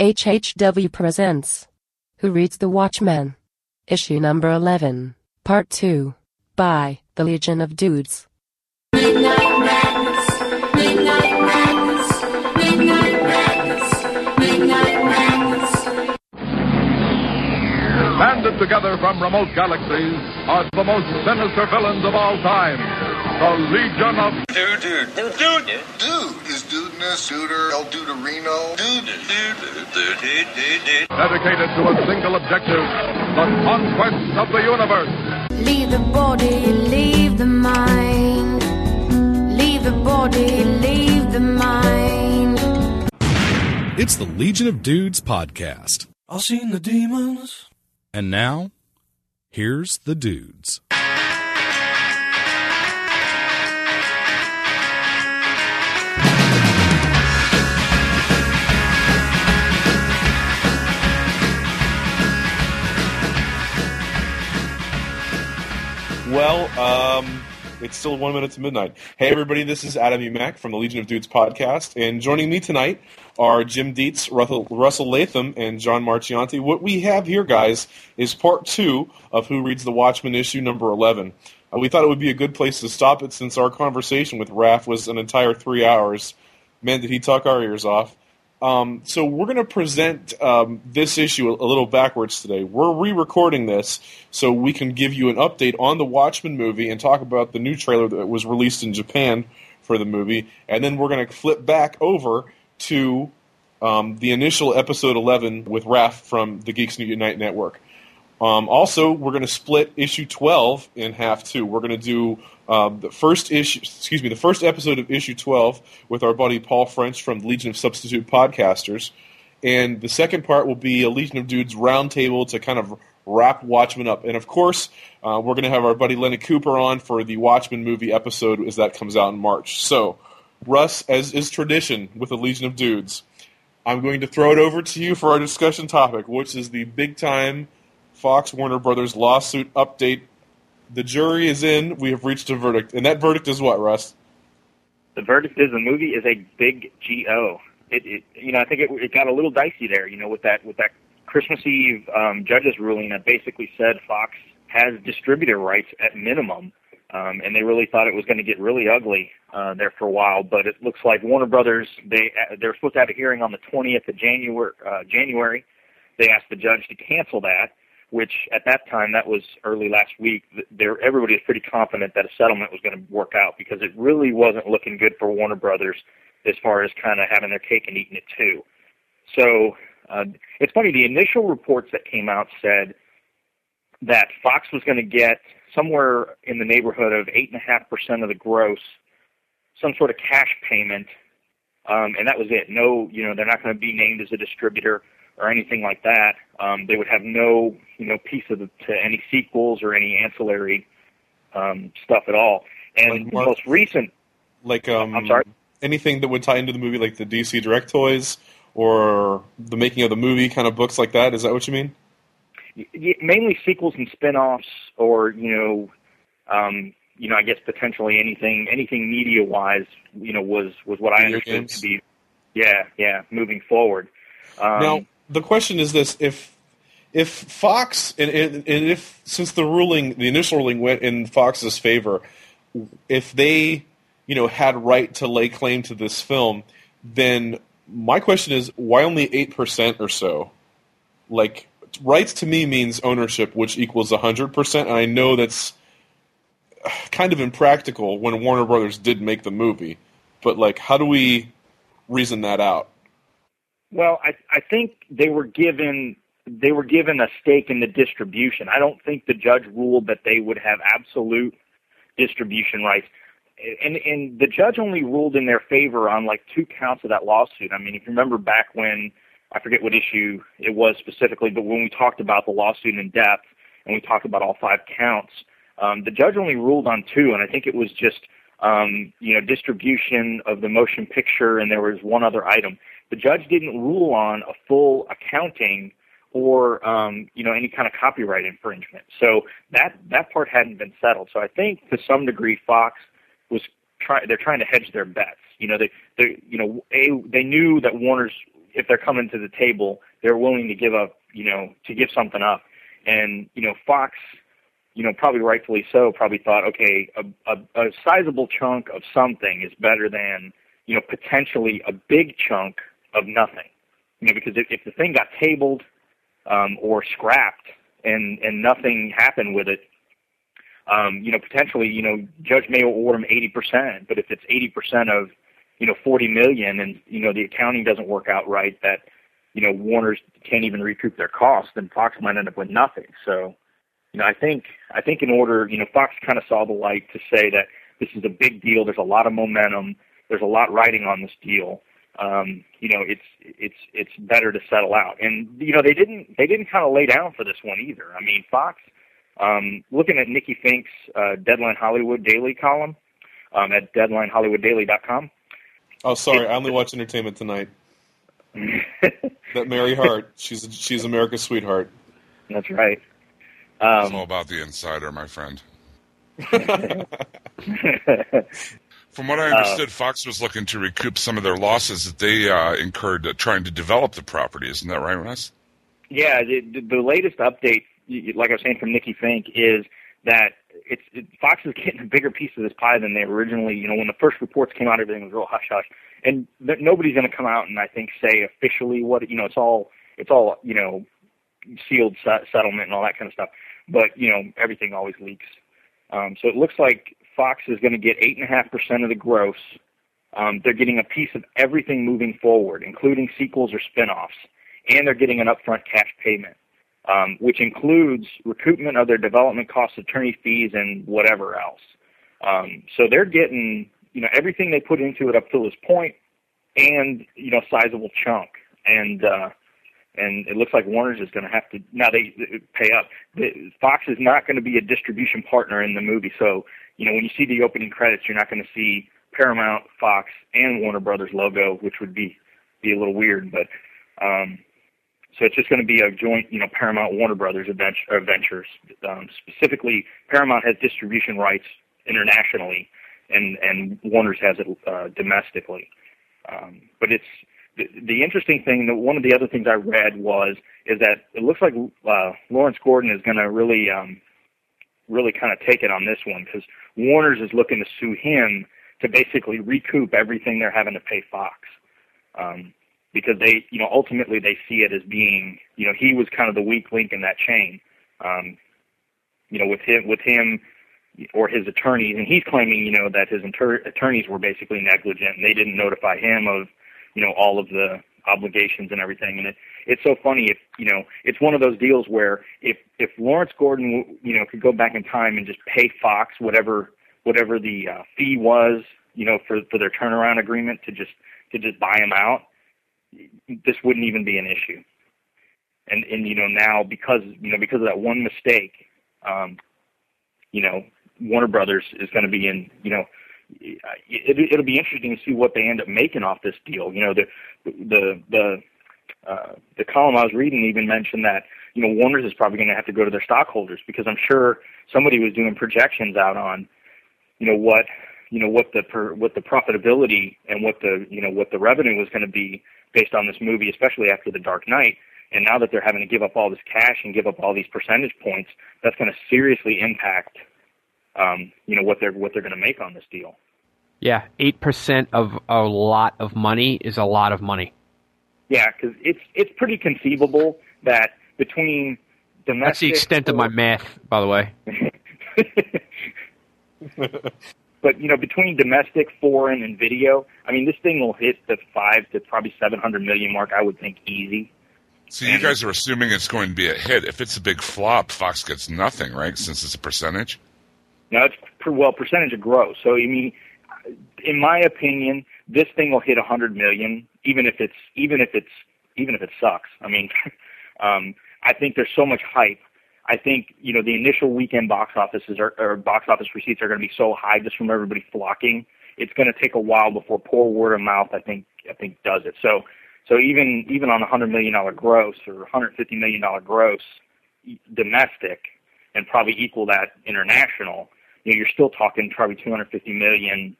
HHW presents Who Reads the Watchmen? Issue number 11, Part 2, by The Legion of Dudes. Midnight Madness, Midnight Madness, Midnight Madness, Midnight Madness. Banded together from remote galaxies are the most sinister villains of all time. The Legion of Dude, dude, dude, dude, Dude is dudeness, duder, El Duderino. dude, dude, dude, dude, dude, dude, dude. dedicated to a single objective, the conquest of the universe. Leave the body, leave the mind. Leave the body, leave the mind. It's the Legion of Dudes podcast. I've seen the demons. And now, here's the dudes. Well, um, it's still one minute to midnight. Hey, everybody, this is Adam Umack from the Legion of Dudes podcast, and joining me tonight are Jim Dietz, Russell, Russell Latham, and John Marchianti. What we have here, guys, is part two of Who Reads the Watchmen issue number 11. Uh, we thought it would be a good place to stop it since our conversation with Raph was an entire three hours. Man, did he talk our ears off. Um, so we're going to present um, this issue a, a little backwards today. We're re-recording this so we can give you an update on the Watchmen movie and talk about the new trailer that was released in Japan for the movie, and then we're going to flip back over to um, the initial episode 11 with Raph from the Geeks Unite Network. Um, also, we're going to split issue 12 in half too. We're going to do um, the first issue, excuse me, the first episode of issue 12 with our buddy Paul French from Legion of Substitute Podcasters. And the second part will be a Legion of Dudes roundtable to kind of wrap Watchmen up. And of course, uh, we're going to have our buddy Lenny Cooper on for the Watchmen movie episode as that comes out in March. So, Russ, as is tradition with the Legion of Dudes, I'm going to throw it over to you for our discussion topic, which is the big time Fox Warner Brothers lawsuit update. The jury is in. We have reached a verdict. And that verdict is what, Russ? the verdict is the movie is a big go. It, it you know I think it, it got a little dicey there. You know with that with that Christmas Eve um, judge's ruling that basically said Fox has distributor rights at minimum, um, and they really thought it was going to get really ugly uh, there for a while. But it looks like Warner Brothers they they're supposed to have a hearing on the 20th of January. Uh, January. They asked the judge to cancel that which at that time, that was early last week, there everybody was pretty confident that a settlement was going to work out because it really wasn't looking good for Warner Brothers as far as kind of having their cake and eating it too. So uh, it's funny, the initial reports that came out said that Fox was going to get somewhere in the neighborhood of 8.5% of the gross, some sort of cash payment, um, and that was it. No, you know, they're not going to be named as a distributor or anything like that. Um, they would have no, you know, piece of the, to any sequels or any ancillary um, stuff at all. And Like the most recent, Like, um, I'm sorry? anything that would tie into the movie, like the DC Direct toys or the making of the movie kind of books like that. Is that what you mean? y- mainly sequels and spin-offs, or you know, um, you know, I guess potentially anything, anything media-wise, you know, was was what I understood games? to be, yeah, yeah, moving forward. Um, now, the question is this: if if Fox and, and, if since the ruling, the initial ruling went in Fox's favor, if they, you know, had right to lay claim to this film, then my question is, why only eight percent or so? Like, rights to me means ownership, which equals hundred percent, and I know that's kind of impractical when Warner Brothers did make the movie. But like, how do we reason that out? Well, I I think they were given they were given a stake in the distribution. I don't think the judge ruled that they would have absolute distribution rights. And and the judge only ruled in their favor on like two counts of that lawsuit. I mean, if you remember back when I forget what issue it was specifically, but when we talked about the lawsuit in depth and we talked about all five counts, um, the judge only ruled on two, and I think it was just um, you know distribution of the motion picture, and there was one other item. The judge didn't rule on a full accounting or um, you know any kind of copyright infringement. So that that part hadn't been settled. So I think to some degree Fox was try they're trying to hedge their bets. You know they they you know a they knew that Warner's if they're coming to the table, they're willing to give up, you know, to give something up. And you know, Fox, you know, probably rightfully so, probably thought, okay, a, a, a sizable chunk of something is better than you know potentially a big chunk of nothing. You know, because if, if the thing got tabled um, or scrapped and and nothing happened with it, um, you know, potentially, you know, judge may award them 80%, but if it's 80% of, you know, 40 million and, you know, the accounting doesn't work out right that, you know, Warner's can't even recoup their costs, then Fox might end up with nothing. So, you know, I think, I think in order, you know, Fox kind of saw the light to say that this is a big deal. There's a lot of momentum. There's a lot riding on this deal. Um, you know, it's, it's, it's better to settle out. And, you know, they didn't, they didn't kind of lay down for this one either. I mean, Fox, um, looking at Nikki Finke's uh, Deadline Hollywood Daily column um, at deadlinehollywooddaily.com. Oh, sorry, I only watch Entertainment Tonight. that Mary Hart, she's she's America's sweetheart. That's right. it's all about the insider, my friend. From what I understood, Fox was looking to recoup some of their losses that they uh, incurred uh, trying to develop the property. Isn't that right, Russ? Yeah, the, the latest update, like I was saying from Nikki Finke, is that it's it, Fox is getting a bigger piece of this pie than they originally. You know, when the first reports came out, everything was real hush hush, and th- nobody's going to come out and I think say officially what you know. It's all it's all you know sealed set- settlement and all that kind of stuff. But you know, everything always leaks. Um, so it looks like Fox is going to get eight and a half percent of the gross. Um, they're getting a piece of everything moving forward, including sequels or spin-offs, and they're getting an upfront cash payment, um, which includes recoupment of their development costs, attorney fees, and whatever else. Um, so they're getting, you know, everything they put into it up till this point, and you know, sizable chunk. And uh, and it looks like Warner's is going to have to now they, they pay up. Fox is not going to be a distribution partner in the movie, so you know when you see the opening credits, you're not going to see Paramount, Fox, and Warner Brothers logo, which would be be a little weird. But um, so it's just going to be a joint, you know, Paramount Warner Brothers adventure, adventures. Um, specifically, Paramount has distribution rights internationally, and and Warner's has it uh, domestically. Um, but it's the, the interesting thing. That one of the other things I read was is that it looks like uh, Lawrence Gordon is going to really um, really kind of take it on this one because Warner's is looking to sue him to basically recoup everything they're having to pay Fox. Um, because they, you know, ultimately they see it as being, you know, he was kind of the weak link in that chain. Um, you know, with him, with him or his attorneys, and he's claiming, you know, that his inter- attorneys were basically negligent and they didn't notify him of, you know, all of the obligations and everything. And it, it's so funny if, you know, it's one of those deals where if, if Lawrence Gordon, you know, could go back in time and just pay Fox whatever, whatever the uh, fee was, you know, for, for their turnaround agreement to just, to just buy him out, this wouldn't even be an issue. And and you know now because you know because of that one mistake, um, you know Warner Brothers is going to be in you know it, it'll be interesting to see what they end up making off this deal. You know the the the uh, the column I was reading even mentioned that you know Warner's is probably going to have to go to their stockholders because I'm sure somebody was doing projections out on you know what you know what the per, what the profitability and what the you know what the revenue was going to be based on this movie, especially after The Dark Knight. And now that they're having to give up all this cash and give up all these percentage points, that's going to seriously impact, um, you know, what they're what they're going to make on this deal. Yeah, eight percent of a lot of money is a lot of money. Yeah, because it's it's pretty conceivable that between domestic. That's the extent of my math, by the way. but you know, between domestic, foreign, and video, I mean, this thing will hit the five to probably seven hundred million mark. I would think easy. So you guys are assuming it's going to be a hit. If it's a big flop, Fox gets nothing, right? Since it's a percentage. No, it's per, well percentage of gross. So I mean, in my opinion, this thing will hit a hundred million, even if it's even if it's even if it sucks. I mean, um, I think there's so much hype I think you know the initial weekend box offices are, or box office receipts are going to be so high just from everybody flocking. It's going to take a while before poor word of mouth. I think I think does it. So so even even on a hundred million dollar gross or 150 million dollar gross domestic, and probably equal that international, you know, you're still talking probably 250 million,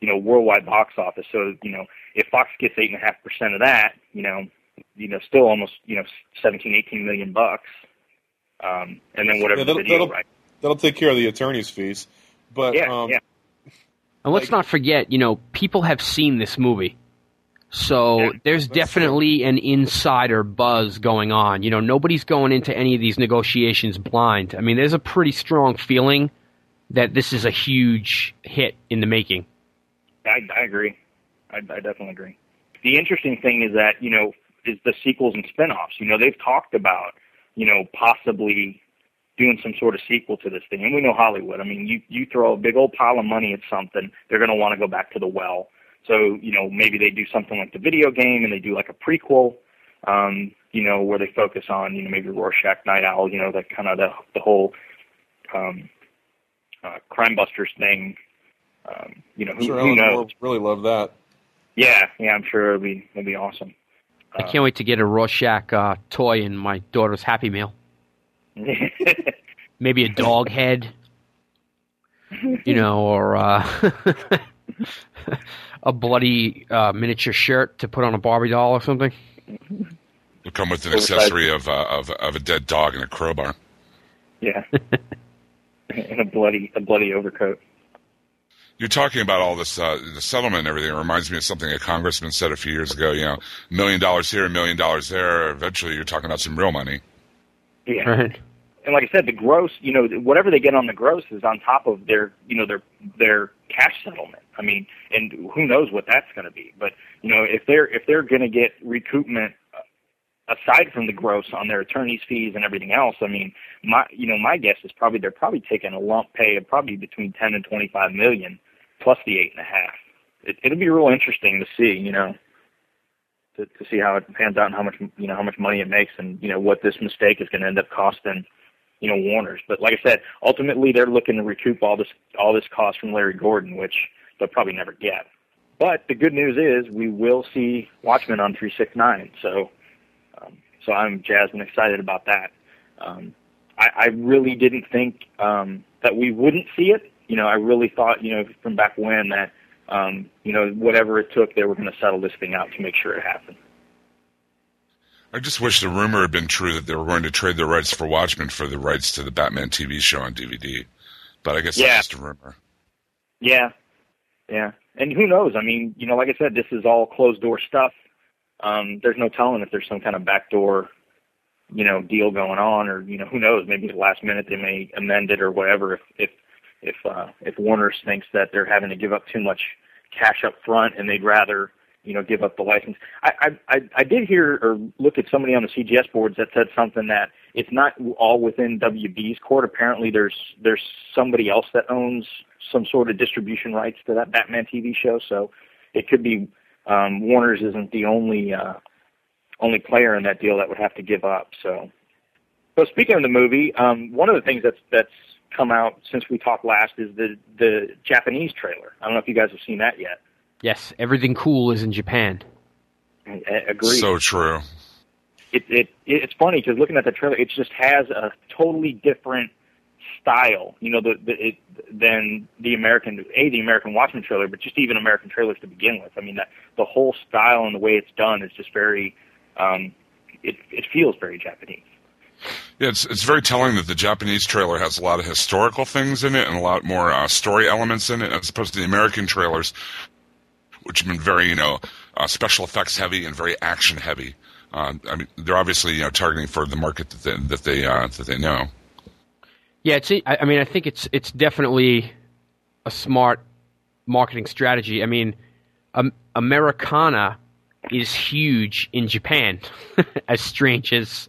you know, worldwide box office. So you know, if Fox gets eight and a half percent of that, you know, you know, still almost you know 17, 18 million bucks, um, and then whatever yeah, that'll, video, that'll, right? that'll take care of the attorney's fees. But Yeah, um, yeah. And let's not forget, you know, people have seen this movie. So there's definitely an insider buzz going on. You know, nobody's going into any of these negotiations blind. I mean, there's a pretty strong feeling that this is a huge hit in the making. I, I agree. I, I definitely agree. The interesting thing is that you know is the sequels and spin-offs. You know, they've talked about you know possibly doing some sort of sequel to this thing, and we know Hollywood. I mean, you you throw a big old pile of money at something, they're going to want to go back to the well. So you know maybe they do something like the video game, and they do like a prequel. Um, you know, where they focus on, you know, maybe Rorschach, Nite Owl, you know, that kind of the the whole um, uh, Crime Busters thing. Um, you know, who, sure who Ellen knows? will really love that. Yeah, yeah, I'm sure it'll be it'll be awesome. I can't wait to get a Rorschach uh, toy in my daughter's Happy Meal. Maybe a dog head, you know, or uh, a bloody uh, miniature shirt to put on a Barbie doll or something. Will come with an accessory of, uh, of of a dead dog and a crowbar. Yeah, and a bloody a bloody overcoat. You're talking about all this, uh, the settlement and everything. It reminds me of something a congressman said a few years ago. You know, a million dollars here, a million dollars there. Eventually, you're talking about some real money. Yeah. Right. And like I said, the gross, you know, whatever they get on the gross is on top of their, you know, their their cash settlement. I mean, and who knows what that's going to be? But you know, if they're if they're going to get recoupment uh, aside from the gross on their attorney's fees and everything else, I mean, my you know, my guess is probably they're probably taking a lump pay of probably between ten and twenty five million plus the eight and a half. It, it'll be real interesting to see, you know, to, to see how it pans out and how much you know how much money it makes, and you know what this mistake is going to end up costing, you know, Warner's. But like I said, ultimately they're looking to recoup all this all this cost from Larry Gordon, which they'll probably never get. But the good news is we will see Watchmen on 369. So, um, so I'm jazzed and excited about that. Um, I, I really didn't think um, that we wouldn't see it. You know, I really thought, you know, from back when that, um, you know, whatever it took, they were going to settle this thing out to make sure it happened. I just wish the rumor had been true that they were going to trade the rights for Watchmen for the rights to the Batman TV show on DVD. But I guess Yeah. that's just a rumor. Yeah, yeah, and who knows? I mean, you know, like I said, this is all closed door stuff. Um, there's no telling if there's some kind of backdoor, you know, deal going on, or you know, who knows? Maybe at the last minute they may amend it or whatever. If if if uh, if Warner's thinks that they're having to give up too much cash up front and they'd rather you know give up the license. I I I, did hear or look at somebody on the CGS boards that said something that it's not all within WB's court. Apparently, there's there's somebody else that owns some sort of distribution rights to that Batman TV show. So it could be um, Warner's isn't the only uh, only player in that deal that would have to give up. So, so speaking of the movie, um, one of the things that's that's come out since we talked last is the the Japanese trailer. I don't know if you guys have seen that yet. Yes, everything cool is in Japan. I, I agree. So true. it, it it's funny because looking at the trailer, it just has a totally different style, you know, the, the it, than the American a the American Watchmen trailer, but just even American trailers to begin with. I mean, that the whole style and the way it's done is just very, um, it it feels very Japanese. Yeah, it's it's very telling that the Japanese trailer has a lot of historical things in it and a lot more uh, story elements in it, as opposed to the American trailers, which have been very you know uh, special effects heavy and very action heavy. Uh, I mean, they're obviously you know targeting for the market that they, that they uh, that they know. Yeah, it's. I mean, I think it's it's definitely a smart marketing strategy. I mean, um, Americana is huge in Japan, as strange as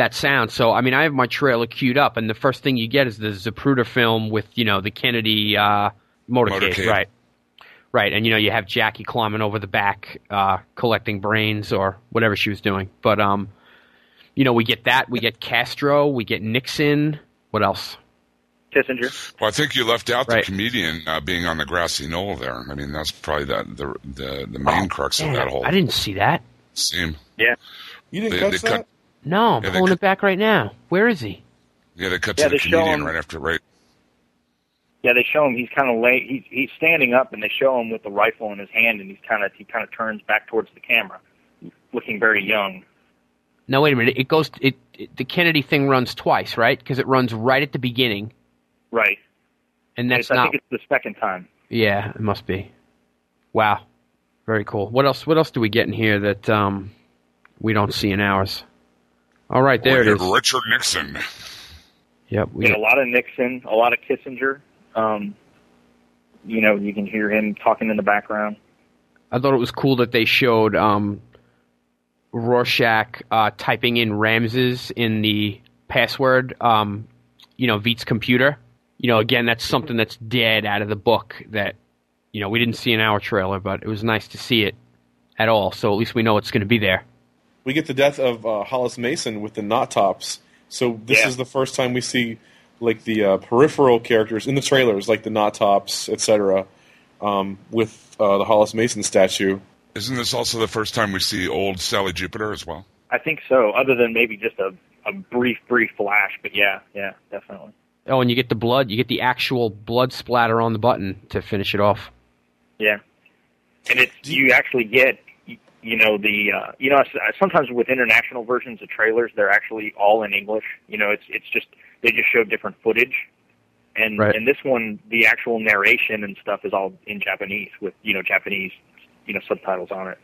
that sound. So, I mean, I have my trailer queued up, and the first thing you get is the Zapruder film with you know the Kennedy uh, motorcade, Motorcade. right? Right, and you know you have Jackie climbing over the back, uh, collecting brains or whatever she was doing. But um, you know, we get that. We get Castro. We get Nixon. What else? Kissinger. Well, I think you left out Right. the comedian uh, being on the grassy knoll there. I mean, that's probably the the the, the main crux of that whole I didn't see that. Same. Yeah. You didn't They- catch they that? cut- No, I'm Yeah, they pulling could- it back right now. Where is he? Yeah, they cut Yeah, to the show comedian him- right after right. Yeah, they show him he's kind of late. He's he's standing up, and they show him with the rifle in his hand, and he's kind of he kind of turns back towards the camera. looking very young. No, wait a minute. It goes. It, it the Kennedy thing runs twice, right? Because it runs right at the beginning, Right. and that's It's- I think it's the second time. Yeah, it must be. Wow, very cool. What else? What else do we get in here that um, we don't see in ours? All right, there it We is. Richard Nixon. Yep. We We get a lot of Nixon, a lot of Kissinger. Um, you know, you can hear him talking in the background. I thought it was cool that they showed um, Rorschach uh, typing in Ramses in the password, um, you know, Veidt's computer. You know, again, that's something that's dead out of the book that, you know, we didn't see in our trailer, but it was nice to see it at all. So at least we know it's going to be there. We get the death of uh, Hollis Mason with the knot tops. So this Yeah. is the first time we see like the uh, peripheral characters in the trailers, like the knot tops, etc., um, with uh, the Hollis Mason statue. Isn't this also the first time we see old Sally Jupiter as well? I think so, other than maybe just a, a brief, brief flash. But yeah, yeah, definitely. Oh, and you get the blood. You get the actual blood splatter on the button to finish it off. Yeah, and it's you actually get you know the uh, you know sometimes with international versions of trailers they're actually all in English. You know, it's it's just they just show different footage, and Right. and this one the actual narration and stuff is all in Japanese with you know Japanese you know subtitles on it,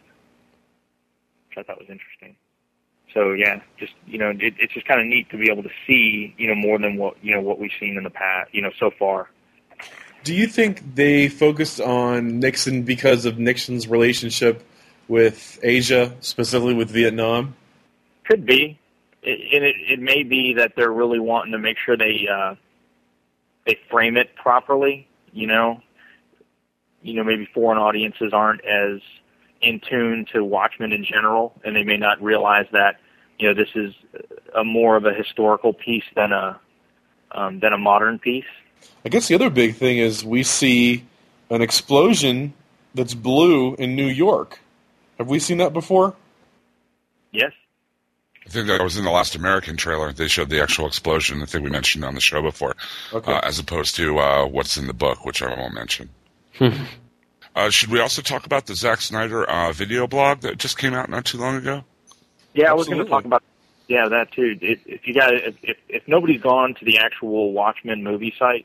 which I thought was interesting. So yeah, just you know, it, it's just kind of neat to be able to see you know more than what you know what we've seen in the past you know so far. Do you think they focused on Nixon because of Nixon's relationship with Asia, specifically with Vietnam? Could be, it, and it, it may be that they're really wanting to make sure they uh, they frame it properly. You know, you know, maybe foreign audiences aren't as in tune to Watchmen in general, and they may not realize that you know this is a more of a historical piece than a um, than a modern piece. I guess the other big thing is we see an explosion that's blue in New York. Have we seen that before? Yes. I think that was in the last American trailer. They showed the actual explosion. I think we mentioned on the show before, Okay. uh, as opposed to uh, what's in the book, which I won't mention. uh, should we also talk about the Zack Snyder uh, video blog that just came out not too long ago? Yeah, I was going to talk about yeah that too. If, if you got if, if if nobody's gone to the actual Watchmen movie site,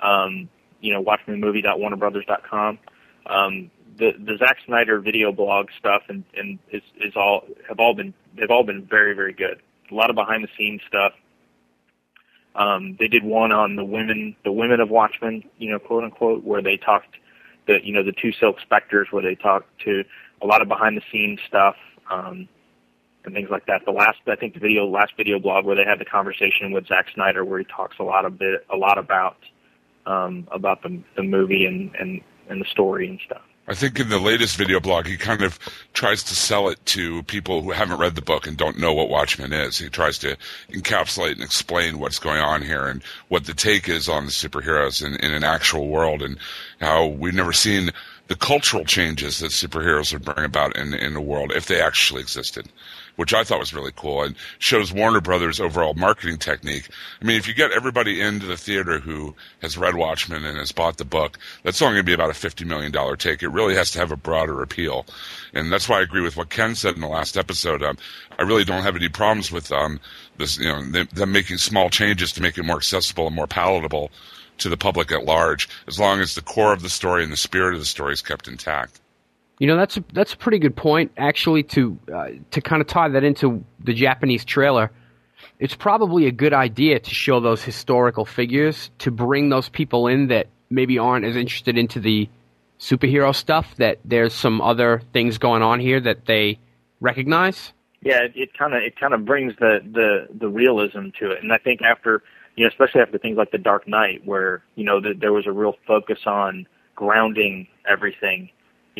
um, you know WatchmenMovie.WarnerBrothers.com, um, the the Zack Snyder video blog stuff and and is is all have all been they've all been very very good. A lot of behind the scenes stuff. Um, they did one on the women the women of Watchmen, you know, quote unquote, where they talked the you know the two Silk Spectres, where they talked to a lot of behind the scenes stuff. Um, and things like that. The last, I think, the video, last video blog where they had the conversation with Zack Snyder, where he talks a lot of bit, a lot about, um, about the the movie and and and the story and stuff. I think in the latest video blog, he kind of tries to sell it to people who haven't read the book and don't know what Watchmen is. He tries to encapsulate and explain what's going on here and what the take is on the superheroes in, in an actual world and how we've never seen the cultural changes that superheroes would bring about in, in the world if they actually existed, which I thought was really cool and shows Warner Brothers' overall marketing technique. I mean, if you get everybody into the theater who has read Watchmen and has bought the book, that's only going to be about a $50 million take. It really has to have a broader appeal. And that's why I agree with what Ken said in the last episode. Um, I really don't have any problems with um, this, you know, them, them making small changes to make it more accessible and more palatable to the public at large, as long as the core of the story and the spirit of the story is kept intact. You know, that's a, that's a pretty good point, actually. To uh, to kind of tie that into the Japanese trailer, it's probably a good idea to show those historical figures to bring those people in that maybe aren't as interested into the superhero stuff. That there's some other things going on here that they recognize. Yeah, it kind of it kind of brings the the the realism to it, and I think after you know, especially after things like the Dark Knight, where you know the, there was a real focus on grounding everything,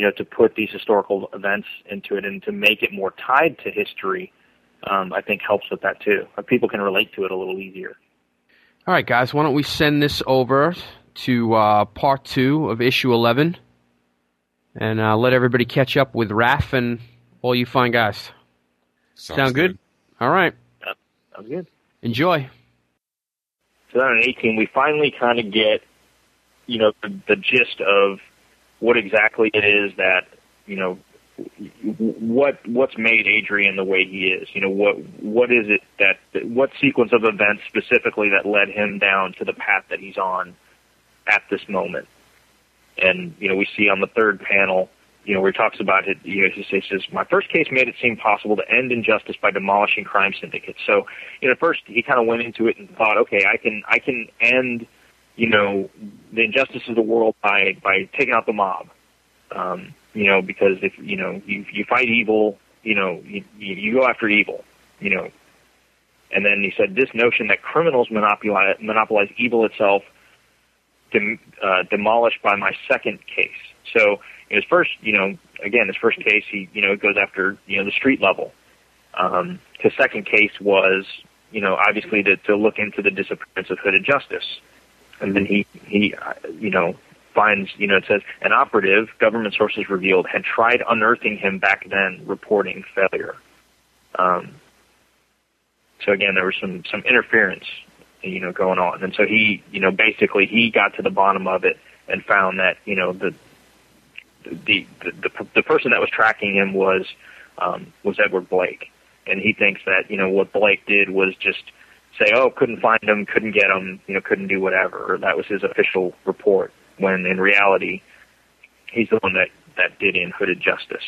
you know, to put these historical events into it and to make it more tied to history. Um, I think helps with that too. Uh, People can relate to it a little easier. All right, guys, why don't we send this over to uh, part two of issue 11 and uh, let everybody catch up with Raph and all you fine guys. Sounds Sound good? All right. Sounds good. Enjoy. 2018, we finally kind of get, you know, the, the gist of what exactly it is that, you know, what what's made Adrian the way he is. You know, what what is it that what sequence of events specifically that led him down to the path that he's on at this moment. And you know, we see on the third panel, you know, where he talks about it. You know, he says, "My first case made it seem possible to end injustice by demolishing crime syndicates." So, you know, first he kind of went into it and thought, "Okay, I can I can end." You know the injustice of the world by by taking out the mob, um, you know, because if you know you you fight evil, you know, you you go after evil, you know. And then he said this notion that criminals monopolize monopolize evil itself, dem, uh, demolished by my second case. So his first, you know, again his first case, he you know goes after you know the street level. Um, his second case was you know obviously to to look into the disappearance of hooded justice, and then he he uh, you know finds, you know, it says an operative, government sources revealed, had tried unearthing him back then, reporting failure. Um, so again, there was some some interference, you know, going on, and so he, you know, basically he got to the bottom of it and found that, you know, the the the the, the person that was tracking him was um, was Edward Blake, and he thinks that you know what Blake did was just say, oh, couldn't find him, couldn't get him, you know, couldn't do whatever. That was his official report when in reality he's the one that that did in Hooded Justice.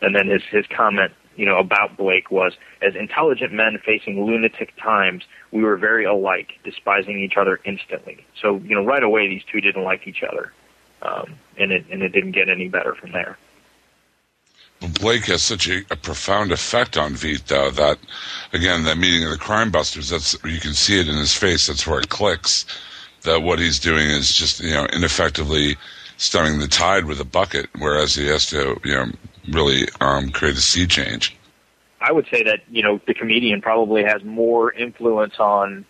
And then his his comment, you know, about Blake was as intelligent men facing lunatic times, we were very alike, despising each other instantly. So you know, right away these two didn't like each other, um, and it and it didn't get any better from there. Blake has such a, a, profound effect on Veidt that, again, that meeting of the Crime Busters, that's, you can see it in his face, that's where it clicks that what he's doing is just you know ineffectively stemming the tide with a bucket, whereas he has to you know really um, create a sea change. I would say that you know the comedian probably has more influence on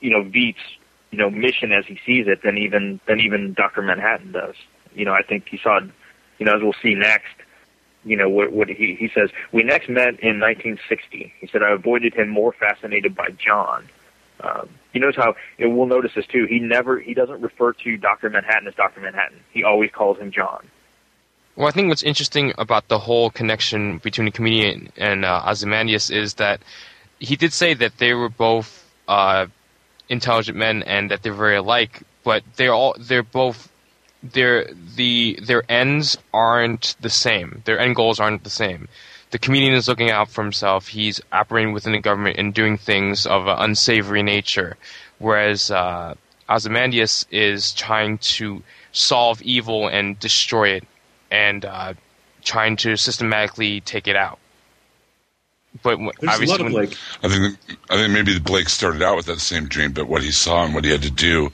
you know Veidt's you know mission as he sees it than even than even Doctor Manhattan does. You know, I think he saw, you know, as we'll see next. You know what, what he he says. We next met in 1960. He said I avoided him more fascinated by John. Um, you notice how and we'll notice this too. He never he doesn't refer to Doctor Manhattan as Doctor Manhattan. He always calls him John. Well, I think what's interesting about the whole connection between the comedian and uh, Ozymandias is that he did say that they were both uh, intelligent men and that they're very alike, but they're all they're both their the their ends aren't the same. Their end goals aren't the same the comedian is looking out for himself. He's operating within the government and doing things of an unsavory nature, whereas uh, Ozymandias is trying to solve evil and destroy it, and uh, trying to systematically take it out. But There's obviously, a lot of when- like I think I think maybe Blake started out with that same dream, but what he saw and what he had to do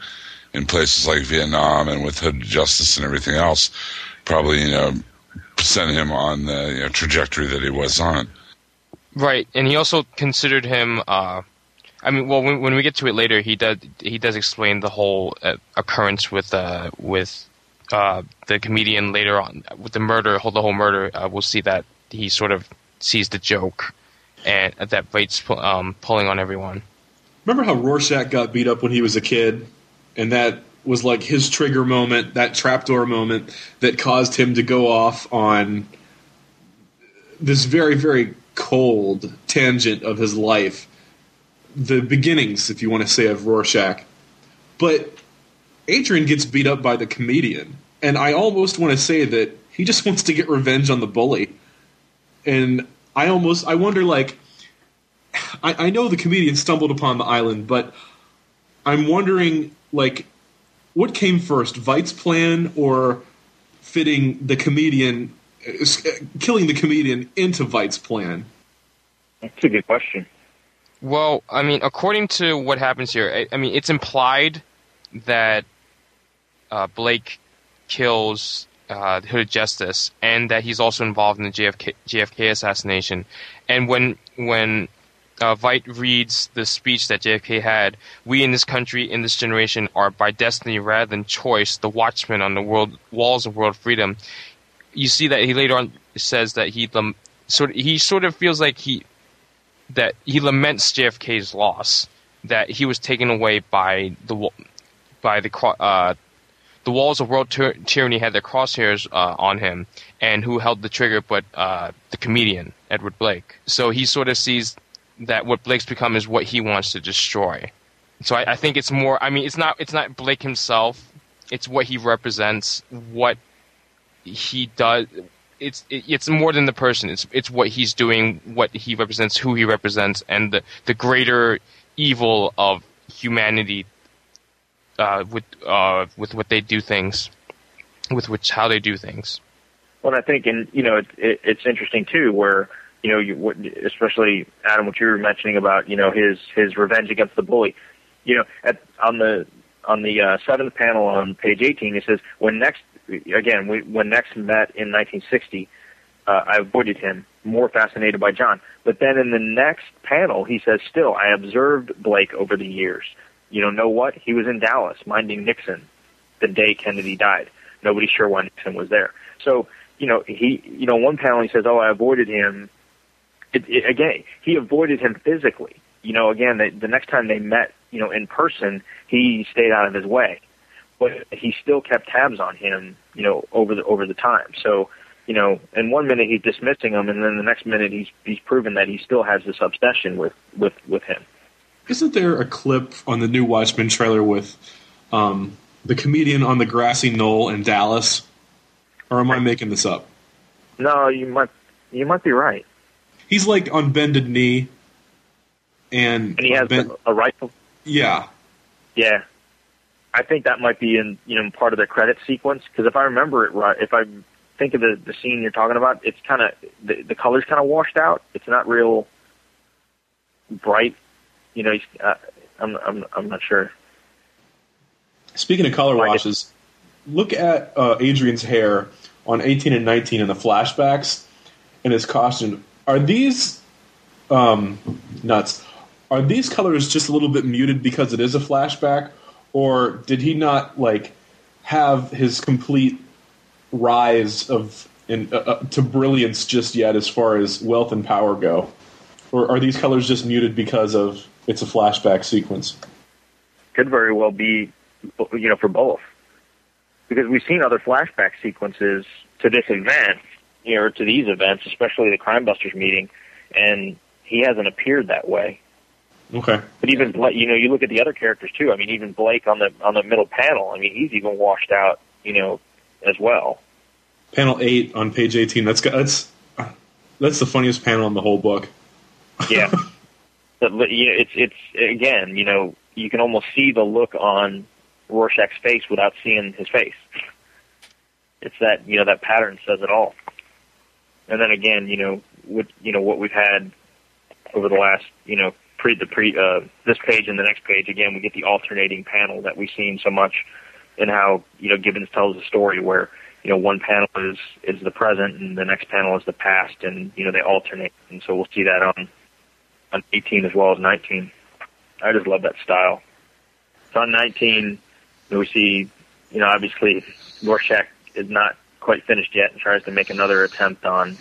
in places like Vietnam and with Hood Justice and everything else, probably you know sent him on the you know, trajectory that he was on. Right, and he also considered him. Uh, I mean, well, when, when we get to it later, he does he does explain the whole uh, occurrence with uh, with uh, the comedian later on with the murder, the whole murder. Uh, we'll see that he sort of sees the joke, and that Bates um, pulling on everyone. Remember how Rorschach got beat up when he was a kid, and that was like his trigger moment, that trapdoor moment that caused him to go off on this very, very cold tangent of his life. The beginnings, if you want to say, of Rorschach. But Adrian gets beat up by the comedian, and I almost want to say that he just wants to get revenge on the bully. And I almost, I wonder, like, I, I know the comedian stumbled upon the island, but I'm wondering, like, what came first, Veidt's plan or fitting the comedian, uh, killing the comedian into Veidt's plan? That's a good question. Well, I mean, according to what happens here, I, I mean, it's implied that uh, Blake kills uh, Hooded Justice, and that he's also involved in the JFK, JFK assassination. And when when uh, reads the speech that JFK had, we in this country, in this generation, are by destiny rather than choice the watchmen on the world walls of world freedom. You see that he later on says that he sort of, he sort of feels like he that he laments JFK's loss, that he was taken away by the by the uh, the walls of world tyr- tyranny had their crosshairs uh, on him, and who held the trigger but uh, the comedian Edward Blake. So he sort of sees that what Blake's become is what he wants to destroy. So I, I think it's more. I mean, it's not it's not Blake himself. It's what he represents. What he does. It's it, it's more than the person. It's it's what he's doing, what he represents, who he represents, and the the greater evil of humanity uh, with uh, with what they do things, with which how they do things. Well, I think, and you know, it, it, it's interesting too, where you know, you, especially Adam, what you were mentioning about, you know, his his revenge against the bully. You know, at on the on the uh, seventh panel on page 18, it says, when next, again, we, when next met in 1960, uh, I avoided him, more fascinated by John. But then in the next panel, he says, still, I observed Blake over the years. You know, know what? He was in Dallas minding Nixon the day Kennedy died. Nobody's sure why Nixon was there. So, you know, he, you know, one panel he says, oh, I avoided him. It, it, again, he avoided him physically. You know, again, the, the next time they met, you know, in person, he stayed out of his way, but he still kept tabs on him, you know, over the over the time. So, you know, in one minute he's dismissing him, and then the next minute he's he's proven that he still has this obsession with with with him. Isn't there a clip on the new Watchmen trailer with um, the comedian on the grassy knoll in Dallas? Or am I making this up? No, you might you might be right. He's like on bended knee, and And he has a, rifle. yeah, Yeah, I think that might be in you know part of the credit sequence because if I remember it right, if I think of the the scene you're talking about, it's kind of the the colors kind of washed out. It's not real bright. You know, uh, I'm I'm I'm not sure. Speaking of color washes, look at uh, Adrian's hair on 18 and 19 in the flashbacks and his costume. Are these um, nuts? Are these colors just a little bit muted because it is a flashback, or did he not like have his complete rise of in, uh, uh, to brilliance just yet as far as wealth and power go, or are these colors just muted because of it's a flashback sequence? Could very well be, you know, for both, because we've seen other flashback sequences to this event, you know, to these events, especially the Crime Busters meeting, and he hasn't appeared that way. Okay. But even you know, you look at the other characters too. I mean, even Blake on the on the middle panel. I mean, he's even washed out, you know, as well. Panel eight on page eighteen. That's that's that's the funniest panel in the whole book. Yeah. but you know, it's it's again, you know, you can almost see the look on Rorschach's face without seeing his face. It's that you know that pattern says it all. And then again, you know, with you know what we've had over the last you know pre the pre uh, this page and the next page again, we get the alternating panel that we've seen so much and how you know Gibbons tells a story where you know one panel is is the present and the next panel is the past, and you know they alternate, and so we'll see that on on 18 as well as 19. I just love that style. So on 19, we see, you know, obviously Rorschach is not quite finished yet and tries to make another attempt on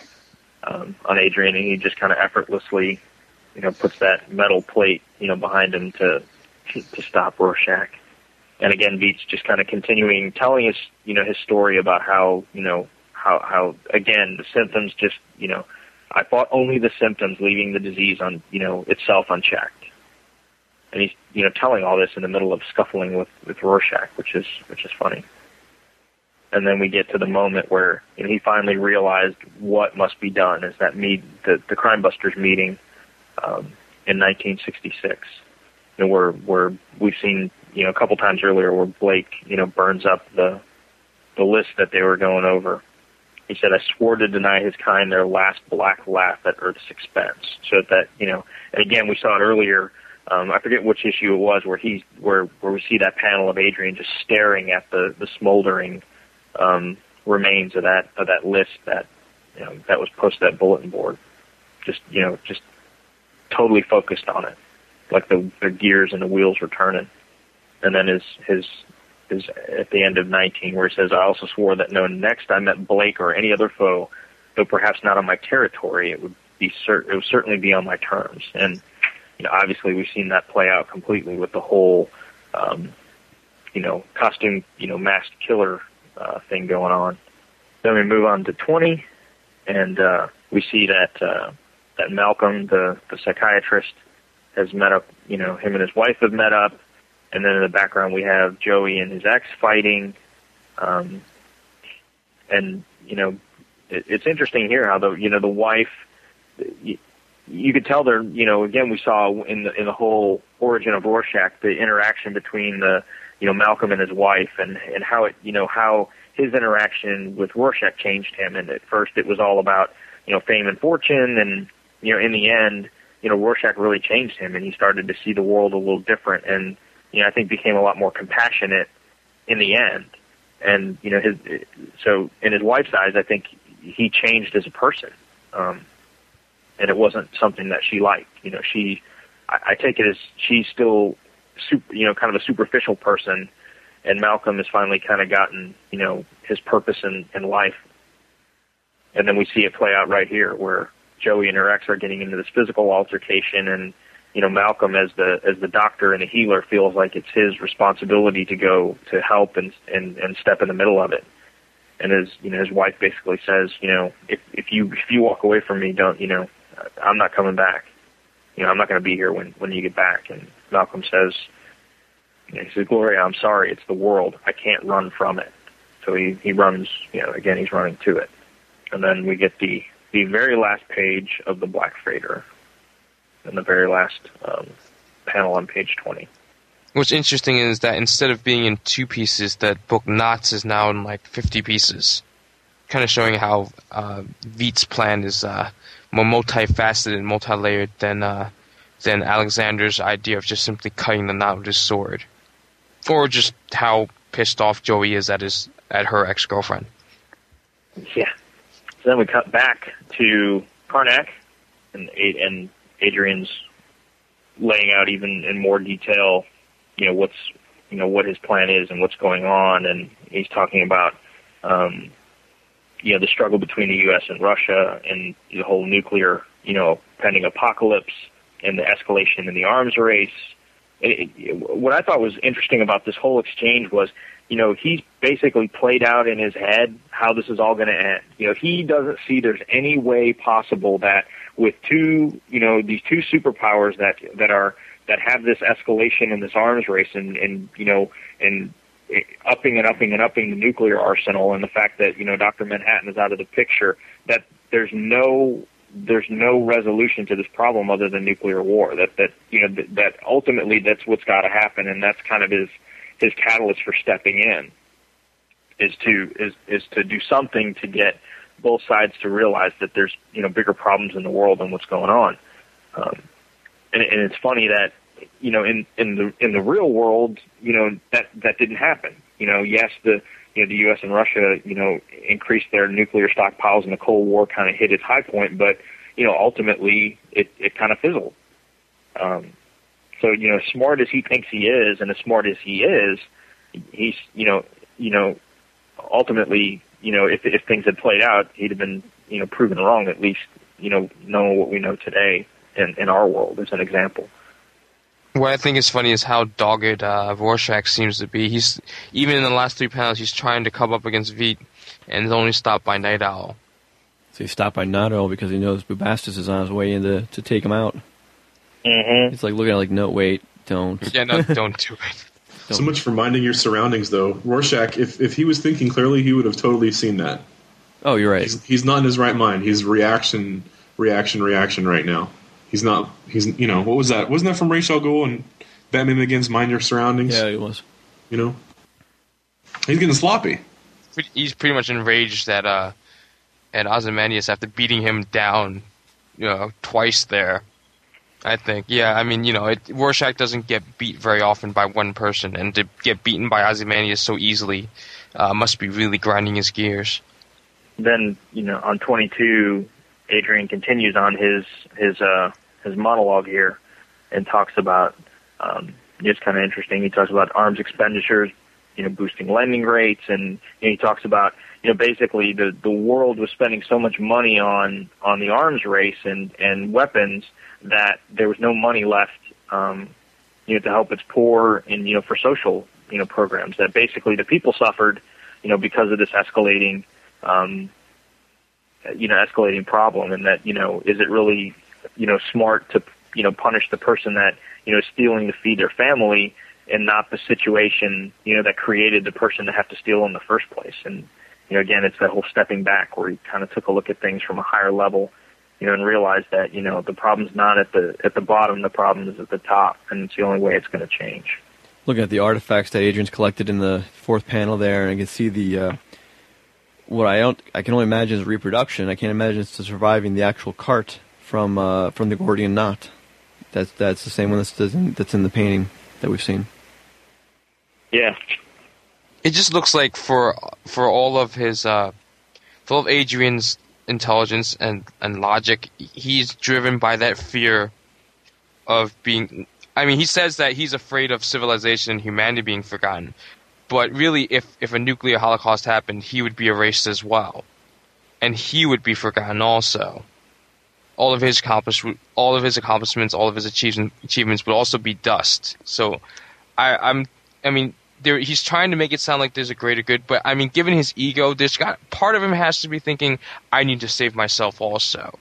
um, on Adrian, and he just kind of effortlessly, you know, puts that metal plate, you know, behind him to to stop Rorschach. And again, Veidt's just kind of continuing telling his, you know, his story about how, you know, how how again the symptoms just, you know, I fought only the symptoms, leaving the disease on, you know, itself unchecked. And he's, you know, telling all this in the middle of scuffling with with Rorschach, which is which is funny. And then we get to the moment where you know, he finally realized what must be done. Is that meet the the Crime Busters meeting um, in 1966, you know, where where we've seen you know a couple times earlier where Blake you know burns up the the list that they were going over. He said, I swore to deny his kind their last black laugh at Earth's expense. So that, you know, and again, we saw it earlier, um, I forget which issue it was where he, where, where we see that panel of Adrian just staring at the, the smoldering, um, remains of that, of that list that, you know, that was posted at bulletin board. Just, you know, just totally focused on it. Like the, the gears and the wheels were turning. And then his, his, is at the end of 19, where he says, I also swore that no next I met Blake or any other foe, though perhaps not on my territory, it would be cert- it would certainly be on my terms. And, you know, obviously we've seen that play out completely with the whole, um, you know costume you know masked killer uh, thing going on. Then we move on to 20, and uh, we see that uh, that Malcolm, the the psychiatrist, has met up. You know, him and his wife have met up, and then in the background we have Joey and his ex fighting. Um, and you know, it, it's interesting here how the you know the wife. You, you could tell there, you know, again we saw in the in the whole origin of Rorschach the interaction between the, you know, Malcolm and his wife, and and how it, you know, how his interaction with Rorschach changed him. And at first it was all about, you know, fame and fortune, and you know, in the end, you know, Rorschach really changed him, and he started to see the world a little different, and you know, I think became a lot more compassionate in the end. And you know, his so in his wife's eyes, I think he changed as a person. Um, and it wasn't something that she liked. You know, she, I, I take it as she still, super, you know, kind of a superficial person, and Malcolm has finally kind of gotten, you know, his purpose in, in life. And then we see it play out right here, where Joey and her ex are getting into this physical altercation, and you know, Malcolm as the as the doctor and the healer feels like it's his responsibility to go to help and and and step in the middle of it and his you know his wife basically says you know if if you if you walk away from me don't you know I'm not coming back. You know, I'm not going to be here when when you get back. And Malcolm says, he says, Gloria, I'm sorry, it's the world. I can't run from it. So he he runs. You know, again, he's running to it. And then we get the the very last page of the Black Freighter, and the very last um, panel on page 20. What's interesting is that instead of being in two pieces, that book Knots is now in like 50 pieces, kind of showing how uh, Veidt's plan is uh, more multifaceted and multi-layered than uh, than Alexander's idea of just simply cutting the knot with his sword, or just how pissed off Joey is at his at her ex girlfriend. Yeah. So then we cut back to Karnak, and and Adrian's laying out even in more detail, you know what's you know what his plan is and what's going on, and he's talking about um, you know the struggle between the U.S. and Russia and the whole nuclear you know pending apocalypse and the escalation in the arms race. It, it, what I thought was interesting about this whole exchange was, you know, he's basically played out in his head how this is all going to end. You know, he doesn't see there's any way possible that with two, you know, these two superpowers that that are that have this escalation in this arms race and and you know and upping and upping and upping the nuclear arsenal and the fact that you know Dr. Manhattan is out of the picture that there's no there's no resolution to this problem other than nuclear war that that you know that, that ultimately that's what's got to happen and that's kind of his his catalyst for stepping in is to is is to do something to get both sides to realize that there's you know bigger problems in the world than what's going on um, and, and it's funny that you know, in in the in the real world, you know, that that didn't happen. You know, yes, the you know the U.S. and Russia, you know, increased their nuclear stockpiles, and the Cold War kind of hit its high point. But you know, ultimately, it it kind of fizzled. Um, so you know, smart as he thinks he is, and as smart as he is, he's you know, you know, ultimately, you know, if if things had played out, he'd have been you know proven wrong. At least you know, knowing what we know today in in our world as an example. What I think is funny is how dogged uh, Rorschach seems to be. He's even in the last three panels, he's trying to come up against Veidt, and is only stopped by Nite Owl. So he's stopped by Nite Owl because he knows Bubastis is on his way in to, to take him out. Mm-hmm. He's like looking at it like, no, wait, don't. Yeah, no, don't do it. So much for minding your surroundings, though. Rorschach, if if he was thinking clearly, he would have totally seen that. Oh, you're right. He's, he's not in his right mind. He's reaction, reaction, reaction right now. He's not. He's you know what was that? Wasn't that from Ra's al Ghul and Batman Begins? Mind your surroundings. Yeah, it was. You know, he's getting sloppy. He's pretty much enraged that uh, at Ozymandias after beating him down, you know, twice there. I think, yeah. I mean, you know, it, Rorschach doesn't get beat very often by one person, and to get beaten by Ozymandias so easily uh, must be really grinding his gears. Then you know, on 22, Adrian continues on his his uh, his monologue here and talks about um, it's kind of interesting. He talks about arms expenditures, you know, boosting lending rates, and you he talks about you know basically the the world was spending so much money on on the arms race and and weapons that there was no money left, um, you know, to help its poor and you know for social you know programs that basically the people suffered you know because of this escalating um, you know escalating problem and that you know is it really you know smart to you know punish the person that you know is stealing to feed their family and not the situation you know that created the person to have to steal in the first place and you know again it's that whole stepping back where he kind of took a look at things from a higher level you know and realized that you know the problem's not at the at the bottom the problem is at the top and it's the only way it's going to change Looking at the artifacts that Adrian's collected in the fourth panel there, and I can see the uh, what I don't I can only imagine is reproduction. I can't imagine it's surviving the actual cart from uh, from the Gordian knot. That's that's the same one that's that's in, that's in the painting that we've seen. yeah It just looks like for for all of his uh, for all of Adrian's intelligence and and logic, he's driven by that fear of being. I mean, he says that he's afraid of civilization and humanity being forgotten, but really, if if a nuclear holocaust happened, he would be erased as well, and he would be forgotten also. All of his accomplish, all of his accomplishments, all of his achievement, achievements would also be dust. So, I, I'm, I mean, there, he's trying to make it sound like there's a greater good, but I mean, given his ego, there's got part of him has to be thinking, I need to save myself also.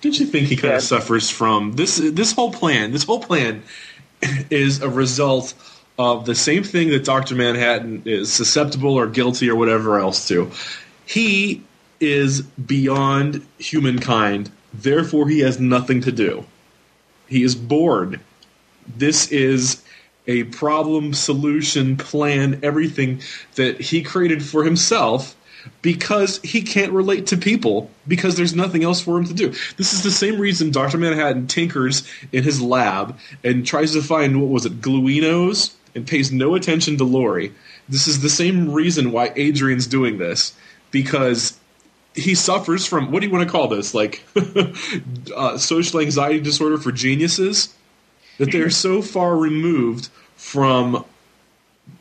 Don't you think he kind of suffers from this? This whole plan, this whole plan, is a result of the same thing that Doctor Manhattan is susceptible or guilty or whatever else to. He is beyond humankind, therefore he has nothing to do. He is bored. This is a problem, solution, plan, everything that he created for himself because he can't relate to people because there's nothing else for him to do. This is the same reason Dr. Manhattan tinkers in his lab and tries to find what was it, gluinos and pays no attention to Laurie. This is the same reason why Adrian's doing this because he suffers from what do you want to call this? Like uh, social anxiety disorder for geniuses? That they're so far removed from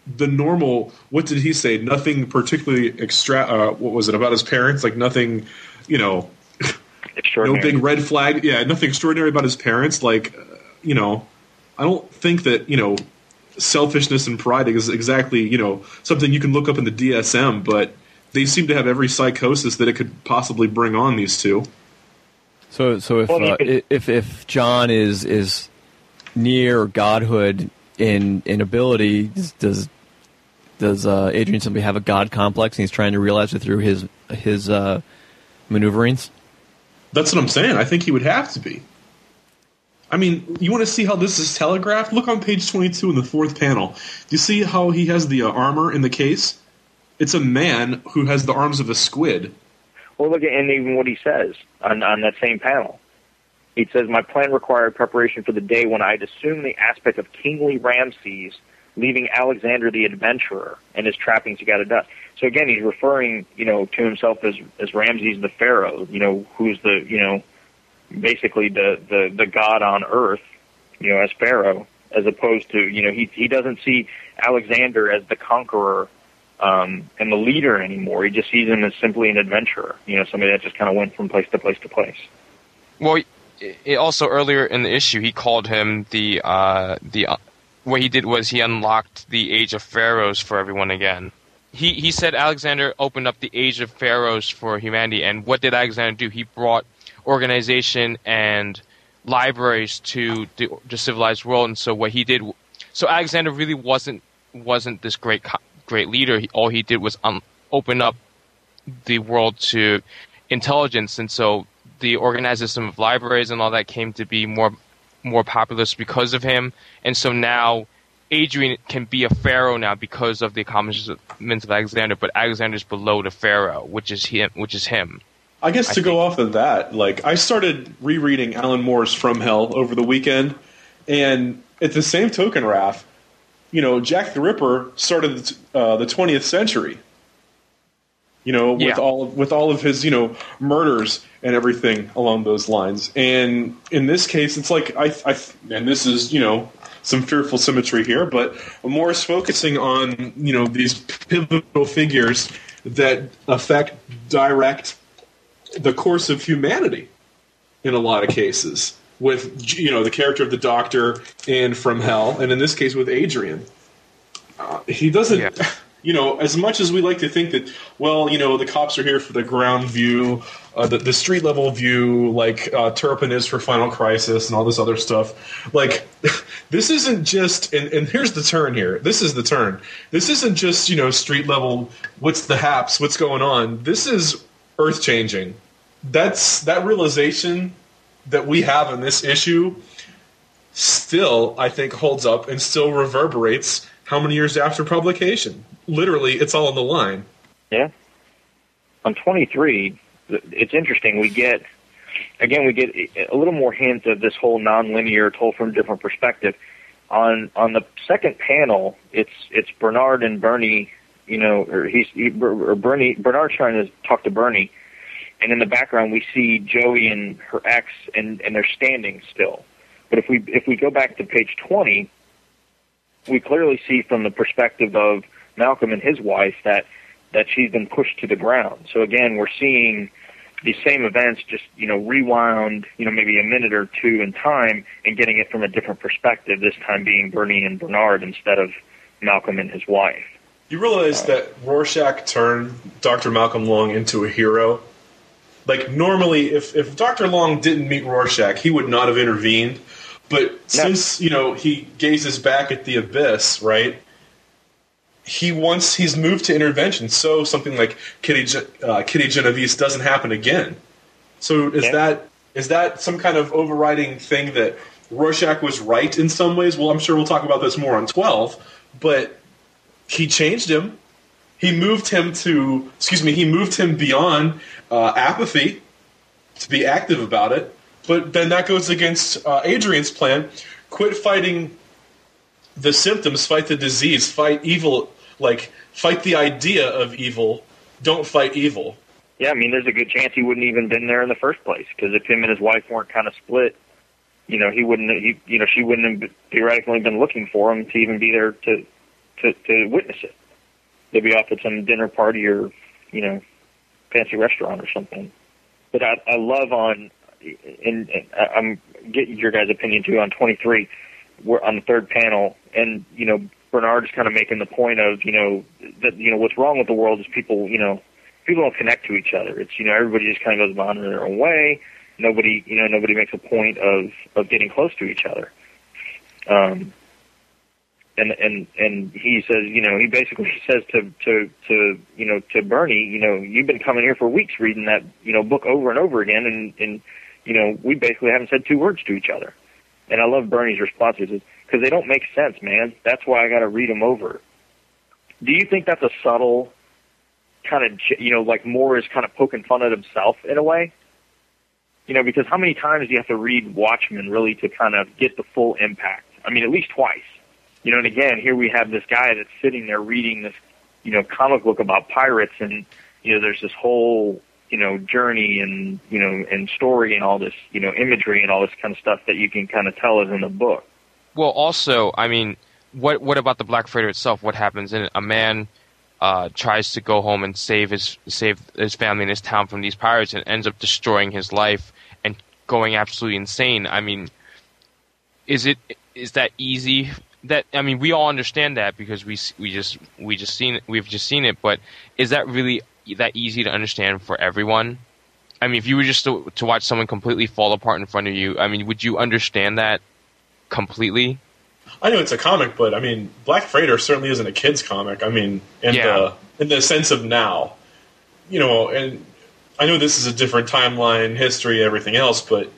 the normal what did he say? Nothing particularly extra uh, what was it about his parents? Like nothing you know no big red flag yeah nothing extraordinary about his parents? Like uh, you know i don't think that you know selfishness and pride is exactly you know something you can look up in the dsm but they seem to have every psychosis that it could possibly bring on these two So so if Well, uh, could- if if John is is near godhood in in ability, does does, does uh, Adrian simply have a god complex and he's trying to realize it through his his uh, maneuverings? That's what I'm saying. I think he would have to be. I mean, you want to see how this is telegraphed? Look on page 22 in the fourth panel. Do you see how he has the uh, armor in the case? It's a man who has the arms of a squid. Well, look at and even what he says on on that same panel. He says, "My plan required preparation for the day when I'd assume the aspect of kingly Ramses, leaving Alexander the adventurer and his trappings to get a dust." So again, he's referring, you know, to himself as as Ramses the pharaoh, you know, who's the, you know, basically the the the god on earth, you know, as pharaoh, as opposed to, you know, he he doesn't see Alexander as the conqueror um, and the leader anymore. He just sees him as simply an adventurer, you know, somebody that just kind of went from place to place to place. Well, it, also earlier in the issue, he called him the uh, the. Uh, what he did was he unlocked the age of pharaohs for everyone again. He he said Alexander opened up the age of pharaohs for humanity, and what did Alexander do? He brought organization and libraries to the, the civilized world, and so what he did. So Alexander really wasn't wasn't this great co- great leader. He, all he did was um, open up the world to intelligence, and so the organized system of libraries and all that came to be more more populous because of him. And so now Adrian can be a pharaoh now because of the accomplishments of Alexander, but Alexander's below the pharaoh, which is him. Which is him. I guess I to go off of that, like I started rereading Alan Moore's From Hell over the weekend, and at the same token, Raph, you know, Jack the Ripper started uh, the 20th century. You know, with Yeah. all of, with all of his you know murders and everything along those lines, and in this case, it's like I, I and this is you know some fearful symmetry here, but Moore's focusing on you know these pivotal figures that affect direct the course of humanity in a lot of cases with you know the character of the doctor and from hell and in this case with adrian uh, he doesn't. You know, as much as we like to think that, well, you know, the cops are here for the ground view, uh, the, the street level view, like uh, Turpin is for Final Crisis and all this other stuff. Like, this isn't just, and, and here's the turn here. This is the turn. This isn't just, you know, street level, what's the haps, what's going on. This is earth changing. That's that realization that we have in this issue still, I think, holds up and still reverberates how many years after publication? Literally, it's all on the line. Yeah. On 23, it's interesting. We get, again, we get a little more hint of this whole nonlinear, told from a different perspective. On on the second panel, it's it's Bernard and Bernie. You know, or he's he, or Bernie Bernard's trying to talk to Bernie, and in the background we see Joey and her ex, and and they're standing still. But if we if we go back to page 20, we clearly see from the perspective of Malcolm and his wife that that she's been pushed to the ground. So again, we're seeing these same events just you know rewound, you know maybe a minute or two in time, and getting it from a different perspective. This time being Bernie and Bernard instead of Malcolm and his wife. You realize that Rorschach turned Dr. Malcolm Long into a hero? Like, normally, if, if Dr. Long didn't meet Rorschach, he would not have intervened. But since, you know, he gazes back at the abyss, right? He wants, he's moved to intervention, so something like Kitty, uh, Kitty Genovese doesn't happen again. So is that is that some kind of overriding thing that Rorschach was right in some ways? Well, I'm sure we'll talk about this more on 12, but he changed him. He moved him to, excuse me, he moved him beyond uh, apathy to be active about it. But then that goes against uh, Adrian's plan. Quit fighting the symptoms, fight the disease, fight evil, like, fight the idea of evil, don't fight evil. Yeah, I mean, there's a good chance he wouldn't even been there in the first place because if him and his wife weren't kind of split, you know, he wouldn't, he, you know, she wouldn't have theoretically been looking for him to even be there to to to witness it. They'd be off at some dinner party or, you know, fancy restaurant or something. But I, I love on, and, I'm getting your guys' opinion too on 23. We're on the third panel, and you know, Bernard is kind of making the point of, you know, that you know what's wrong with the world is people, you know, people don't connect to each other. It's you know everybody just kind of goes on in their own way. Nobody, you know, nobody makes a point of of getting close to each other. Um, and and and he says, you know, he basically says to to to you know to Bernie, you know, you've been coming here for weeks reading that you know book over and over again, and and you know we basically haven't said two words to each other. And I love Bernie's responses because they don't make sense, man. That's why I got to read them over. Do you think that's a subtle kind of you know like Moore is kind of poking fun at himself in a way? You know, because how many times do you have to read Watchmen really to kind of get the full impact? I mean, at least twice. You know, and again, here we have this guy that's sitting there reading this, you know, comic book about pirates, and you know, there's this whole, you know, journey and you know, and story and all this, you know, imagery and all this kind of stuff that you can kind of tell is in the book. Well, also, I mean, what what about the Black Freighter itself? What happens in it? A man uh, tries to go home and save his save his family and his town from these pirates, and ends up destroying his life and going absolutely insane. I mean, is it is that easy? That I mean, we all understand that because we we just we just seen we've just seen it. But is that really that easy to understand for everyone? I mean, if you were just to, to watch someone completely fall apart in front of you, I mean, would you understand that completely? I know it's a comic, but I mean, Black Freighter certainly isn't a kid's comic. I mean, in Yeah. the in the sense of now, you know, and I know this is a different timeline, history, everything else, but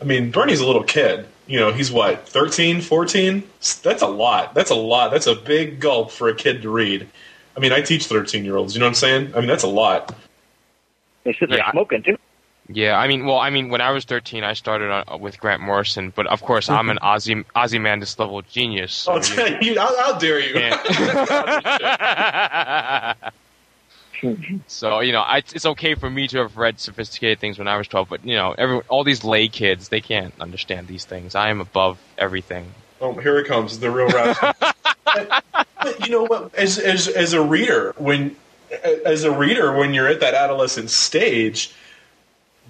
I mean, Bernie's a little kid. You know, he's what, 13, 14? That's a lot. That's a lot. That's a big gulp for a kid to read. I mean, I teach 13 year olds. You know what I'm saying? I mean, that's a lot. They sit there smoking too. Yeah, I mean, well, I mean, when I was 13, I started on, with Grant Morrison, but of course, I'm an mm-hmm. Ozzy Ozymandias level genius. So Oh, you- you, how, how dare you? so you know, I, it's okay for me to have read sophisticated things when I was 12, but you know, everyone, all these lay kids, they can't understand these things. I am above everything. Oh, here it comes, the real rap. but, but you know what? As as as a reader, when as a reader, when you're at that adolescent stage,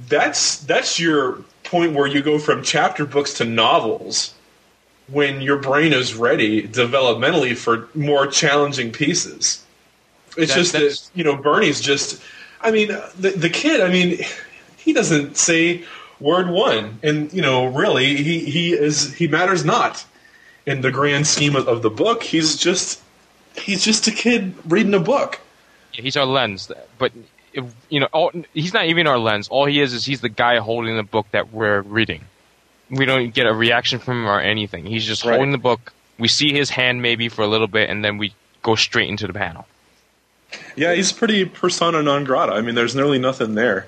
that's that's your point where you go from chapter books to novels. when your brain is ready developmentally for more challenging pieces. It's That- just that you know Bernie's just. I mean, the the kid. I mean, he doesn't say word one, and you know, really, he he is he matters not in the grand scheme of, of the book. He's just he's just a kid reading a book. Yeah, he's our lens, but if, you know, all, he's not even our lens. All he is is he's the guy holding the book that we're reading. We don't get a reaction from him or anything. He's just Right. holding the book. We see his hand maybe for a little bit, and then we go straight into the panel. Yeah, he's pretty persona non grata. I mean, there's nearly nothing there.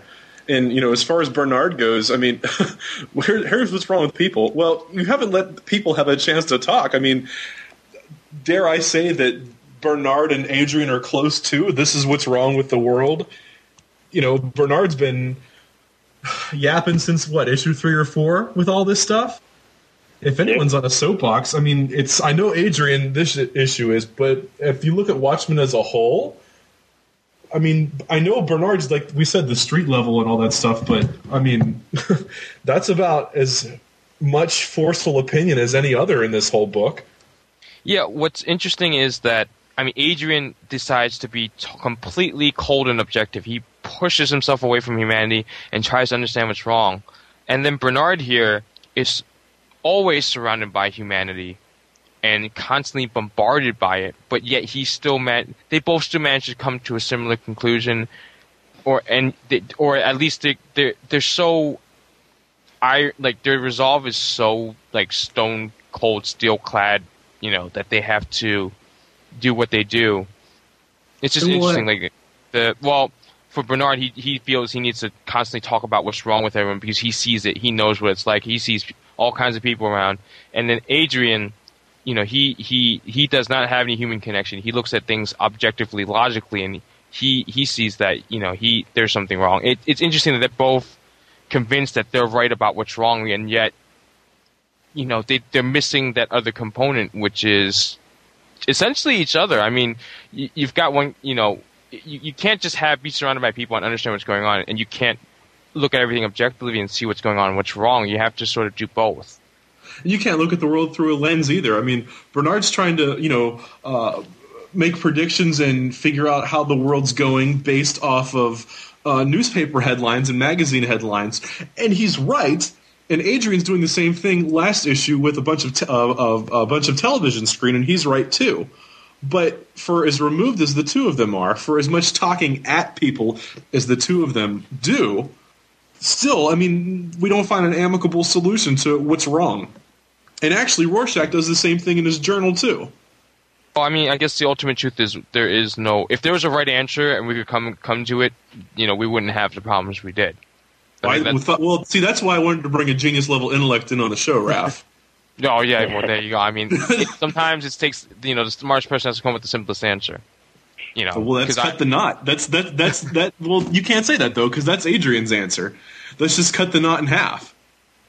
And you know, as far as Bernard goes, I mean, here, here's what's wrong with people. Well, you haven't let people have a chance to talk. I mean, dare I say that Bernard and Adrian are close too? This is what's wrong with the world. You know, Bernard's been yapping since what issue three or four with all this stuff. If anyone's on a soapbox, I mean, it's I know Adrian this issue is, but if you look at Watchmen as a whole, I mean, I know Bernard's like we said the street level and all that stuff, but I mean, that's about as much forceful opinion as any other in this whole book. Yeah, what's interesting is that I mean, Adrian decides to be t- completely cold and objective. He pushes himself away from humanity and tries to understand what's wrong. And then Bernard here is always surrounded by humanity and constantly bombarded by it, but yet he still man. They both still manage to come to a similar conclusion, or and they, or at least they they're they're so. I like their resolve is so like stone cold, steel clad, you know, that they have to do what they do. It's just what- interesting, like the well for Bernard, he he feels he needs to constantly talk about what's wrong with everyone because he sees it, he knows what it's like, he sees all kinds of people around, and then Adrian, you know, he he he does not have any human connection. He looks at things objectively, logically, and he he sees that you know he there's something wrong. It, it's interesting that they're both convinced that they're right about what's wrong, and yet you know they they're missing that other component, which is essentially each other. I mean, you, you've got one, you know, you, you can't just have be surrounded by people and understand what's going on, and you can't look at everything objectively and see what's going on what's wrong. You have to sort of do both. You can't look at the world through a lens either. I mean, Bernard's trying to, you know, uh, make predictions and figure out how the world's going based off of uh, newspaper headlines and magazine headlines, and he's right. And Adrian's doing the same thing last issue with a bunch of te- uh, of a bunch of television screen, and he's right too. But for as removed as the two of them are, for as much talking at people as the two of them do, still, I mean, we don't find an amicable solution to what's wrong. And actually, Rorschach does the same thing in his journal too. Well, I mean, I guess the ultimate truth is there is no. If there was a right answer and we could come come to it, you know, we wouldn't have the problems we did. I I, thought- well, see, that's why I wanted to bring a genius level intellect in on the show, Ralph. Oh yeah, well there you go. I mean, it, sometimes it takes you know the smartest person has to come with the simplest answer. You know, well, that's 'cause I- cut the knot. That's that. That's that. Well, you can't say that though, because that's Adrian's answer. Let's just cut the knot in half.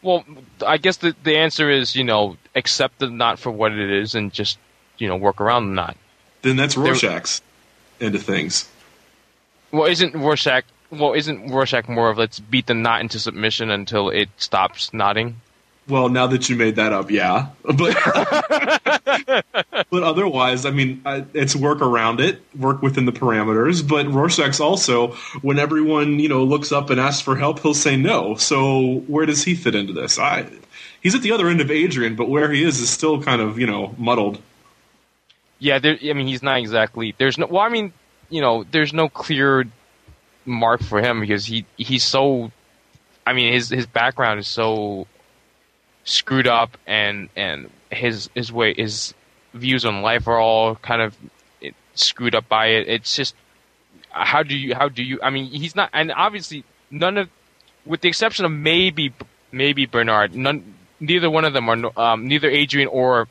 Well, I guess the the answer is you know accept the knot for what it is and just you know work around the knot. Then that's Rorschach's end of things. Well, isn't Rorschach? Well, isn't Rorschach more of let's beat the knot into submission until it stops knotting? Well, now that you made that up, yeah. But but otherwise, I mean, I, it's work around it, work within the parameters. But Rorschach's also, when everyone you know looks up and asks for help, he'll say no. So where does he fit into this? I he's at the other end of Adrian, but where he is is still kind of you know muddled. Yeah, there, I mean he's not exactly. There's no. Well, I mean, you know, there's no clear mark for him because he he's so. I mean, his his background is so screwed up, and and his his way his views on life are all kind of screwed up by it. It's just how do you how do you? I mean, he's not, and obviously none of, with the exception of maybe maybe Bernard, none neither one of them are um, neither Adrian or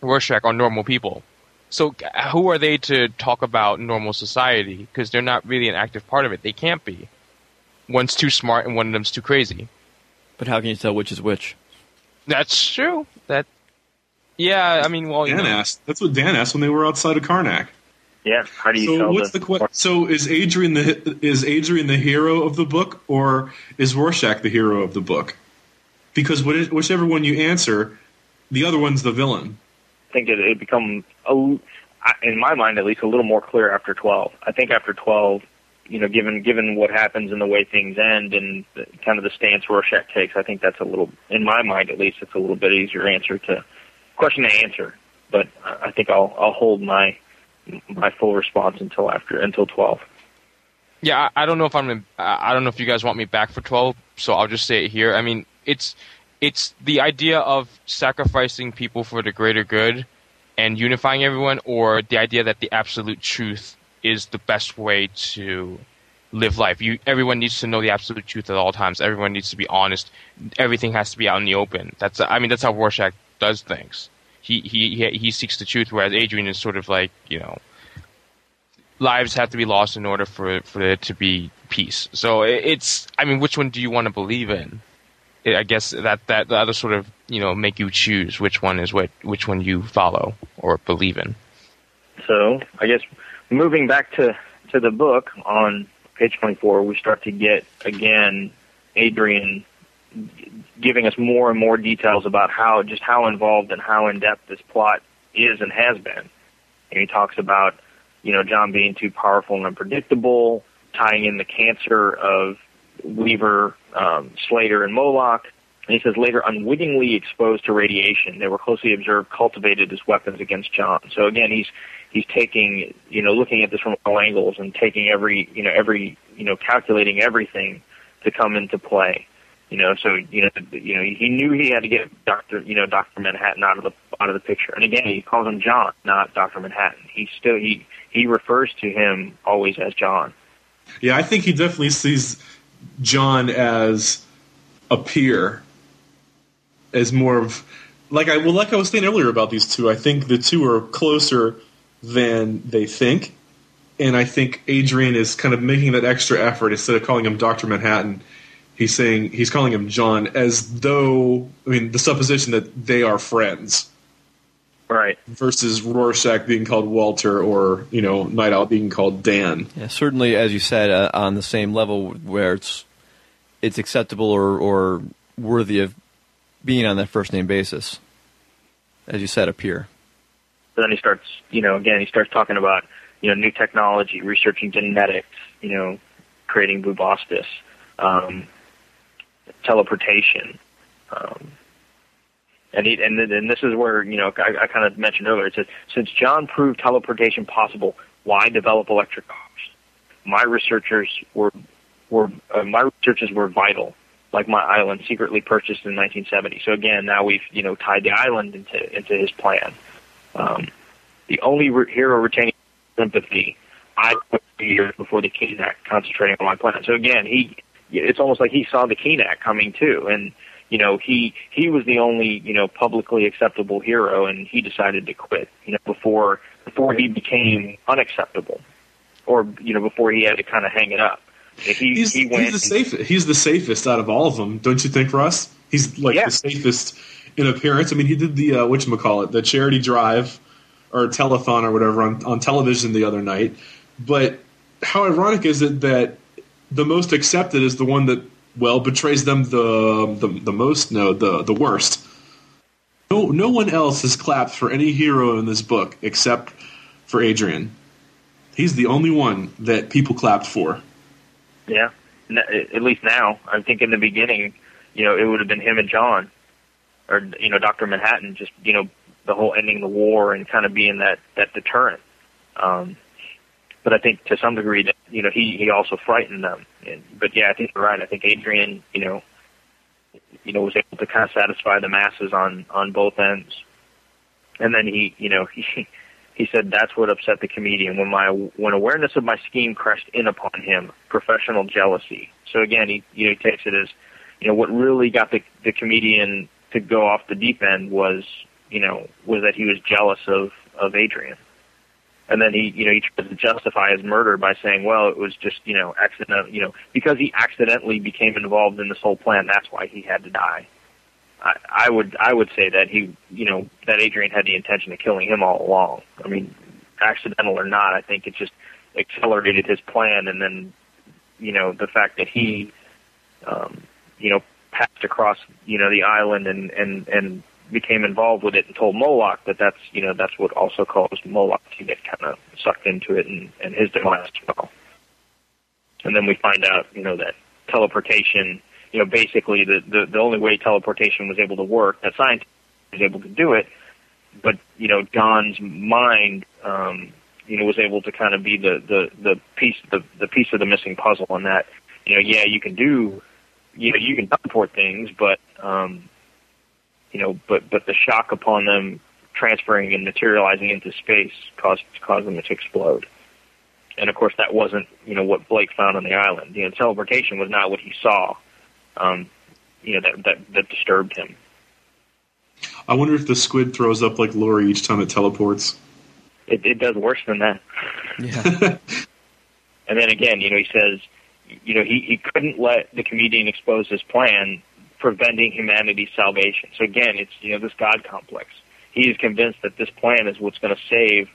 Rorschach are normal people. So who are they to talk about normal society? Because they're not really an active part of it. They can't be. One's too smart and one of them's too crazy. But how can you tell which is which? That's true. That. Yeah, I mean, well, you Dan know, asked. That's what Dan asked when they were outside of Karnak. Yeah. How do you So what's the, que- so is Adrian the is Adrian the hero of the book or is Rorschach the hero of the book? Because whichever one you answer, the other one's the villain. I think it, it become a, I- in my mind at least a little more clear after 12. I think after 12, you know, given given what happens and the way things end and the, kind of the stance Rorschach takes, I think that's a little, in my mind at least, it's a little bit easier answer to question to answer. But I think I'll I'll hold my my full response until after until 12. Yeah, I, I don't know if I'm. In, I don't know if you guys want me back for twelve, so I'll just say it here. I mean, it's it's the idea of sacrificing people for the greater good and unifying everyone, or the idea that the absolute truth is the best way to live life. You, everyone needs to know the absolute truth at all times. Everyone needs to be honest. Everything has to be out in the open. That's. I mean, that's how Rorschach does things. He he he, seeks the truth, whereas Adrian is sort of like you know lives have to be lost in order for for there to be peace. So it's I mean, which one do you want to believe in? I guess that that the other sort of you know make you choose which one is what which one you follow or believe in. So I guess moving back to to the book on page 24, we start to get again Adrian giving us more and more details about how just how involved and how in depth this plot is and has been. And he talks about you know John being too powerful and unpredictable, tying in the cancer of Weaver, um, Slater, and Moloch. He says later, unwittingly exposed to radiation, they were closely observed, cultivated as weapons against John. So again, he's he's taking you know looking at this from all angles and taking every you know every you know calculating everything to come into play. You know, so you know, you know, he knew he had to get Doctor, you know, Doctor Manhattan out of the out of the picture. And again, he calls him John, not Doctor Manhattan. He still he he refers to him always as John. Yeah, I think he definitely sees John as a peer, as more of like I well, like I was saying earlier about these two. I think the two are closer than they think, and I think Adrian is kind of making that extra effort instead of calling him Doctor Manhattan. He's saying he's calling him John as though I mean the supposition that they are friends. Right. Versus Rorschach being called Walter or, you know, Nite Owl being called Dan. Yeah, certainly, as you said, uh, on the same level where it's it's acceptable or, or worthy of being on that first name basis. As you said, a peer. But then he starts, you know, again, he starts talking about, you know, new technology, researching genetics, you know, creating bubastis, um, teleportation. Um, and, he, and, and this is where, you know, I, I kind of mentioned earlier, it says, since John proved teleportation possible, why develop electric cars? My researchers were, were uh, my researchers were vital, like my island secretly purchased in 1970. So again, now we've, you know, tied the island into, into his plan. Um, the only re- hero retaining sympathy I put years before the Keene concentrating on my plan. So again, he it's almost like he saw the Keene coming too, and you know he he was the only you know publicly acceptable hero, and he decided to quit. You know before before he became unacceptable, or you know before he had to kind of hang it up. He He's, he went he's the safest. He's the safest out of all of them, don't you think, Russ? He's like the safest in appearance. I mean, he did the uh, what call it, the charity drive or telethon or whatever on, on television the other night. But how ironic is it that the most accepted is the one that well betrays them the the, the most? No, the the worst. No, no one else has clapped for any hero in this book except for Adrian. He's the only one that people clapped for. Yeah, at least now. I think in the beginning, you know, it would have been him and John, or you know, Doctor Manhattan. Just you know, the whole ending the war and kind of being that that deterrent. Um, but I think to some degree that you know he he also frightened them. And, but yeah, I think you're right. I think Adrian, you know, you know, was able to kind of satisfy the masses on on both ends. And then he, you know, he he said that's what upset the comedian when my when awareness of my scheme crashed in upon him, professional jealousy. So again, he you know he takes it as you know what really got the the comedian to go off the deep end was you know was that he was jealous of of Adrian. And then he, you know, he tries to justify his murder by saying, well, it was just, you know, accident, you know, because he accidentally became involved in this whole plan. That's why he had to die. I, would, I would say that he, you know, that Adrian had the intention of killing him all along. I mean, accidental or not, I think it just accelerated his plan. And then, you know, the fact that he, um, you know, passed across, you know, the island and and and became involved with it and told Moloch that that's you know that's what also caused Moloch to get kind of sucked into it and, and his demise as well. And then we find out you know that teleportation you know basically the the, the only way teleportation was able to work that scientist was able to do it, but you know Don's mind um, you know was able to kind of be the the the piece the the piece of the missing puzzle on that you know yeah you can do you know you can teleport things but um you know, but but the shock upon them transferring and materializing into space caused caused them to explode. And of course, that wasn't you know what Blake found on the island. You know, teleportation was not what he saw. Um, you know that that that disturbed him. I wonder if the squid throws up like Laurie each time it teleports. It, it does worse than that. Yeah. And then again, you know, he says, you know, he he couldn't let the comedian expose his plan, preventing humanity's salvation. So again, it's you know this God complex. He is convinced that this plan is what's going to save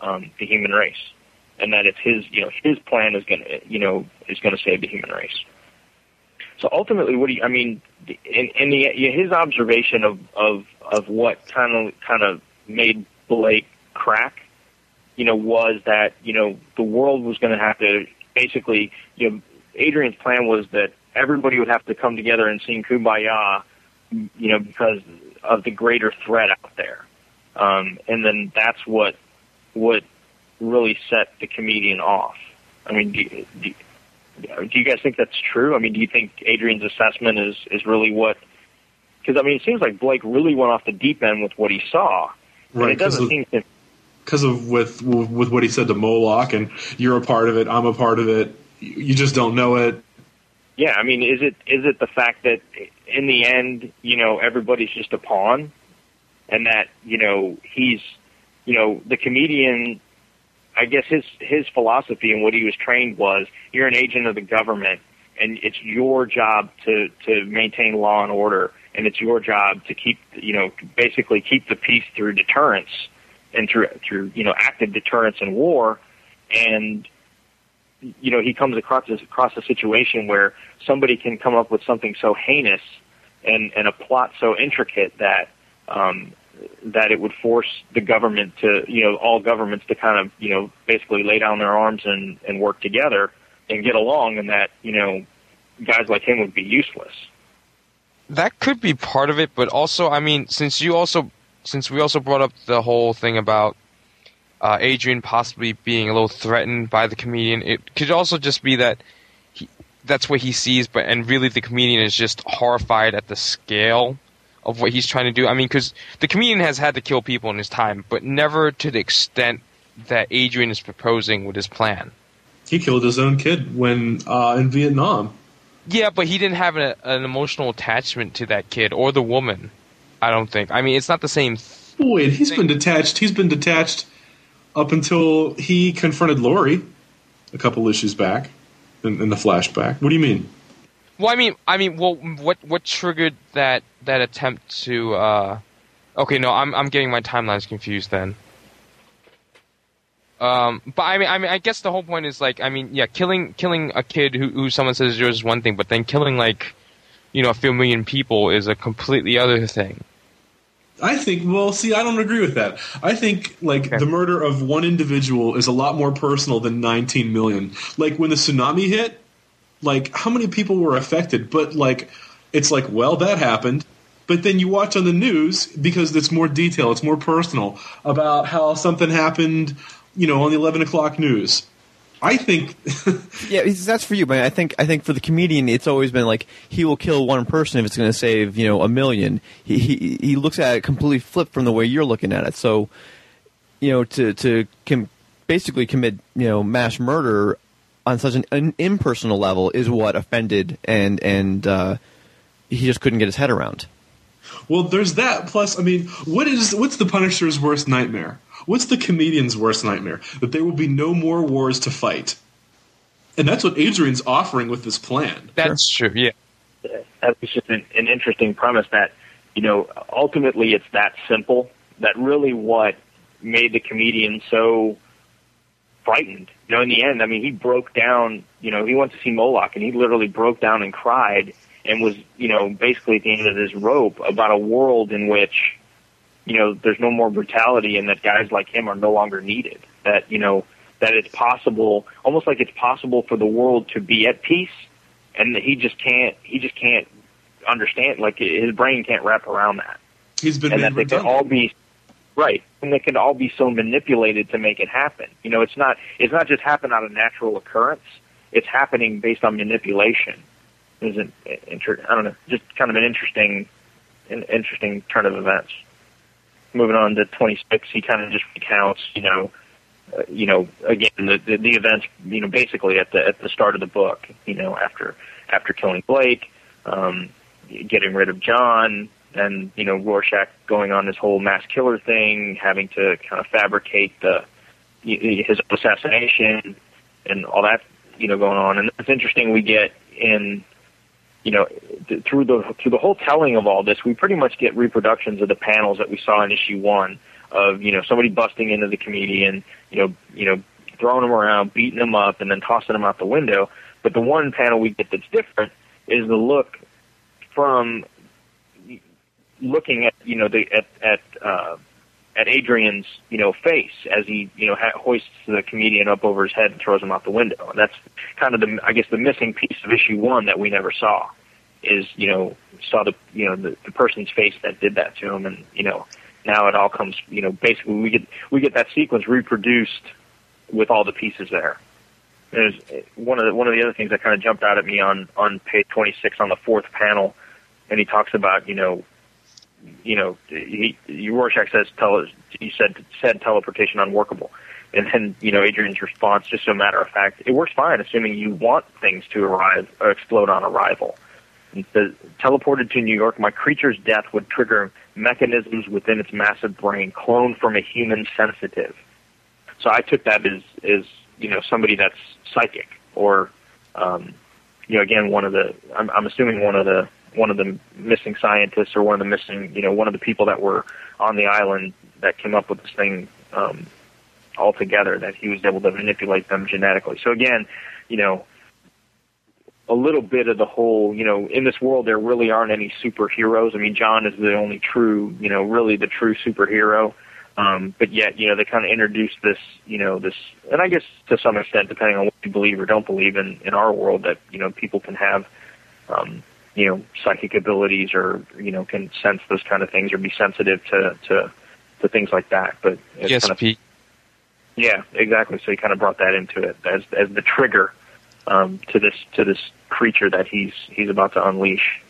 um, the human race, and that it's his you know his plan is going to you know is going to save the human race. So ultimately, what do you, I mean, in, in the his observation of of of what kind of kind of made Blake crack, you know, was that you know the world was going to have to basically, you know, Adrian's plan was that everybody would have to come together and sing "Kumbaya," you know, because of the greater threat out there. Um, and then that's what what really set the comedian off. I mean, do, do, do you guys think that's true? I mean, do you think Adrian's assessment is is really what? Because I mean, it seems like Blake really went off the deep end with what he saw, Right, it doesn't of- seem to. because of with with what he said to Moloch, and you're a part of it, I'm a part of it. You just don't know it. Yeah, I mean, is it is it the fact that in the end, you know, everybody's just a pawn, and that you know he's, you know, the comedian. I guess his his philosophy and what he was trained was you're an agent of the government, and it's your job to to maintain law and order, and it's your job to keep you know basically keep the peace through deterrence and through through you know active deterrence and war, and you know he comes across this, across a situation where somebody can come up with something so heinous and and a plot so intricate that um that it would force the government to you know all governments to kind of you know basically lay down their arms and and work together and get along and that you know guys like him would be useless. That could be part of it, but also, I mean, since you also, since we also brought up the whole thing about uh, Adrian possibly being a little threatened by the comedian, it could also just be that he, that's what he sees, but and really the comedian is just horrified at the scale of what he's trying to do. I mean, because the comedian has had to kill people in his time, but never to the extent that Adrian is proposing with his plan. He killed his own kid when uh, in Vietnam. Yeah, but he didn't have a, an emotional attachment to that kid or the woman. I don't think. I mean, it's not the same. Wait, he's been detached. He's been detached up until he confronted Laurie a couple issues back in, in the flashback. What do you mean? Well, I mean, I mean, well, what what triggered that that attempt to? uh Okay, no, I'm I'm getting my timelines confused then. Um, but I mean, I mean, I guess the whole point is like, I mean, yeah, killing killing a kid who who someone says is yours is one thing, but then killing like, you know, a few million people is a completely other thing. I think. Well, see, I don't agree with that. I think like the murder of one individual is a lot more personal than 19 million. Like when the tsunami hit, like how many people were affected? But like, it's like, well, that happened. But then you watch on the news because it's more detail, it's more personal about how something happened. You know, on the 11 o'clock news. I think yeah, that's for you, but I think I think for the comedian, it's always been like he will kill one person if it's going to save you know a million. He, he he looks at it completely flipped from the way you're looking at it. So, you know, to to com- basically commit you know mass murder on such an, an impersonal level is what offended and and uh, he just couldn't get his head around. Well, there's that. Plus, I mean, what is what's the Punisher's worst nightmare? What's the comedian's worst nightmare? That there will be no more wars to fight. And that's what Adrian's offering with this plan. That's true. Yeah. that was just an, an interesting premise that you know ultimately it's that simple that really what made the comedian so frightened you know in the end i mean he broke down you know he went to see moloch and he literally broke down and cried and was you know basically at the end of his rope about a world in which you know there's no more brutality and that guys like him are no longer needed. That you know that it's possible, almost like it's possible for the world to be at peace, and that he just can't he just can't understand. Like his brain can't wrap around that. He's been and that they can all be right, and they can all be so manipulated to make it happen. You know, it's not it's not just happen out of natural occurrence. It's happening based on manipulation. Isn't inter- I don't know, just kind of an interesting, an interesting turn of events. Moving on to 26, he kind of just recounts, you know, uh, you know, again the, the the events, you know, basically at the at the start of the book, you know, after after killing Blake, um, getting rid of John, and you know Rorschach going on this whole mass killer thing, having to kind of fabricate the his assassination and all that, you know, going on. And it's interesting we get in, you know, th- through the through the whole telling of all this, we pretty much get reproductions of the panels that we saw in issue one of you know somebody busting into the comedian, you know, you know, throwing him around, beating him up, and then tossing him out the window. But the one panel we get that's different is the look from looking at you know the at at uh, at Adrian's you know face as he you know ha- hoists the comedian up over his head and throws him out the window. And that's kind of the I guess the missing piece of issue one that we never saw is you know saw the you know the, the person's face that did that to him, and you know now it all comes you know basically we get we get that sequence reproduced with all the pieces there. There's one of the one of the other things that kind of jumped out at me on on page 26 on the fourth panel, and he talks about you know, you know, he, Rorschach says tele, he said said teleportation unworkable, and then you know Adrian's response, just so matter of fact, it works fine, assuming you want things to arrive or explode on arrival. He says, teleported to New York, my creature's death would trigger mechanisms within its massive brain cloned from a human sensitive. So I took that as as you know somebody that's psychic or um, you know again one of the I'm, I'm assuming one of the one of the missing scientists or one of the missing you know one of the people that were on the island that came up with this thing um, altogether that he was able to manipulate them genetically. So again, you know a little bit of the whole, you know, in this world there really aren't any superheroes. I mean, John is the only true, you know, really the true superhero. Um, but yet, you know, they kind of introduced this, you know, this, and I guess to some extent, depending on what you believe or don't believe in, in our world, that, you know, people can have, um, you know, psychic abilities or, you know, can sense those kind of things or be sensitive to, to, to things like that. But it's Yes, kind of, Pete. yeah, exactly. So he kind of brought that into it as, as the trigger, um, to this, to this creature that he's, he's about to unleash.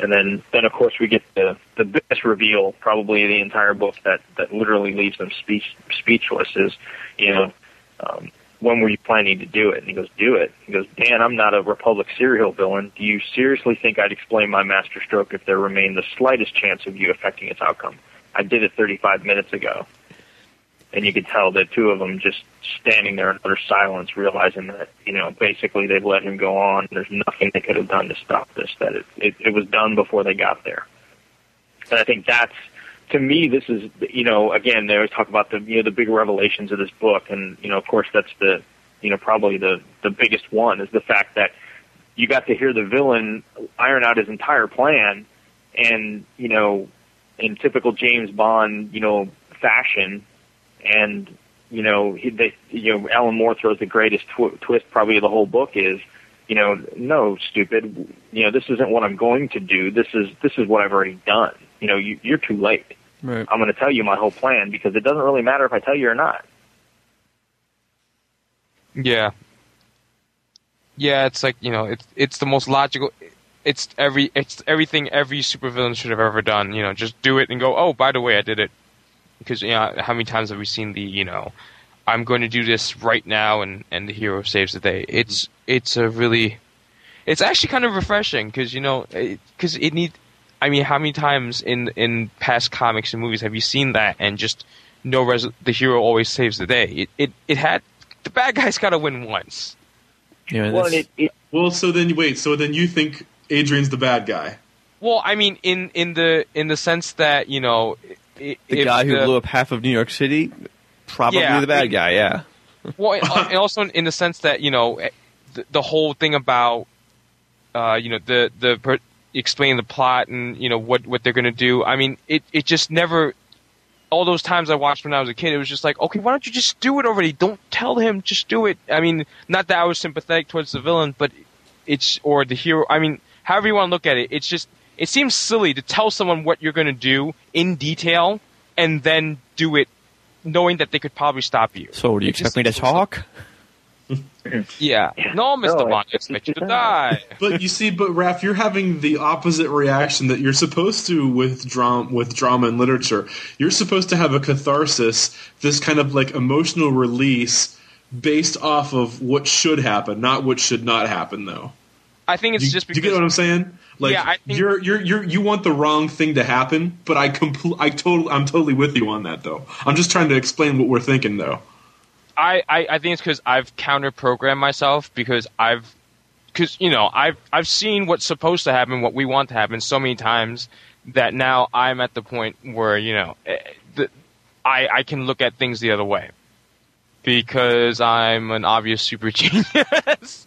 And then, then of course we get the the biggest reveal, probably of the entire book that that literally leaves them speech speechless. Is you know, um, when were you planning to do it? And he goes, do it. He goes, Dan, I'm not a Republic serial villain. Do you seriously think I'd explain my master stroke if there remained the slightest chance of you affecting its outcome? I did it 35 minutes ago. And you could tell the two of them just standing there in utter silence, realizing that, you know, basically they've let him go on. There's nothing they could have done to stop this, that it, it, it was done before they got there. And I think that's, to me, this is, you know, again, they always talk about the, you know, the big revelations of this book. And, you know, of course, that's the, you know, probably the, the biggest one is the fact that you got to hear the villain iron out his entire plan and, you know, in typical James Bond, you know, fashion, and you know, he, they, you know, Alan Moore throws the greatest tw- twist probably the whole book is, you know, no, stupid, you know, this isn't what I'm going to do. This is this is what I've already done. You know, you, you're too late. Right. I'm going to tell you my whole plan because it doesn't really matter if I tell you or not. Yeah. Yeah, it's like you know, it's it's the most logical. It's every it's everything every supervillain should have ever done. You know, just do it and go. Oh, by the way, I did it. Because you know, how many times have we seen the you know, I'm going to do this right now, and and the hero saves the day. It's it's a really, it's actually kind of refreshing because you know, because it, need. I mean, how many times in in past comics and movies have you seen that and just no res- the hero always saves the day? It it, it had the bad guy's got to win once. Yeah, Well, it, it, Well, so then wait. So then you think Adrian's the bad guy? Well, I mean, in in the in the sense that you know, The if guy who the- blew up half of New York City, probably Yeah, the bad it- guy. Yeah. well, and and also in the sense that you know, eh, the, the whole thing about, uh, you know, the the explaining the plot and you know what what they're going to do. I mean, it it just never all those times I watched when I was a kid, it was just like, okay, why don't you just do it already? Don't tell him, just do it. I mean, not that I was sympathetic towards the villain, but it's or the hero. I mean, however you want to look at it, it's just it seems silly to tell someone what you're going to do in detail and then do it knowing that they could probably stop you. So, do you It expect me to talk? Yeah. No, Mr. No, Bond, I expect you to die. But you see, but Raph, you're having the opposite reaction that you're supposed to with drama, with drama and literature. You're supposed to have a catharsis, this kind of like emotional release based off of what should happen, not what should not happen. Though, I think it's do, just do because you get what I'm saying? Like Yeah, I think- you're you're you're you want the wrong thing to happen, but I compl- I totally I'm totally with you on that though. I'm just trying to explain what we're thinking though. I, I, I think it's because I've counter programmed myself because I've because you know I've I've seen what's supposed to happen, what we want to happen so many times that now I'm at the point where you know eh, the, I I can look at things the other way because I'm an obvious super genius.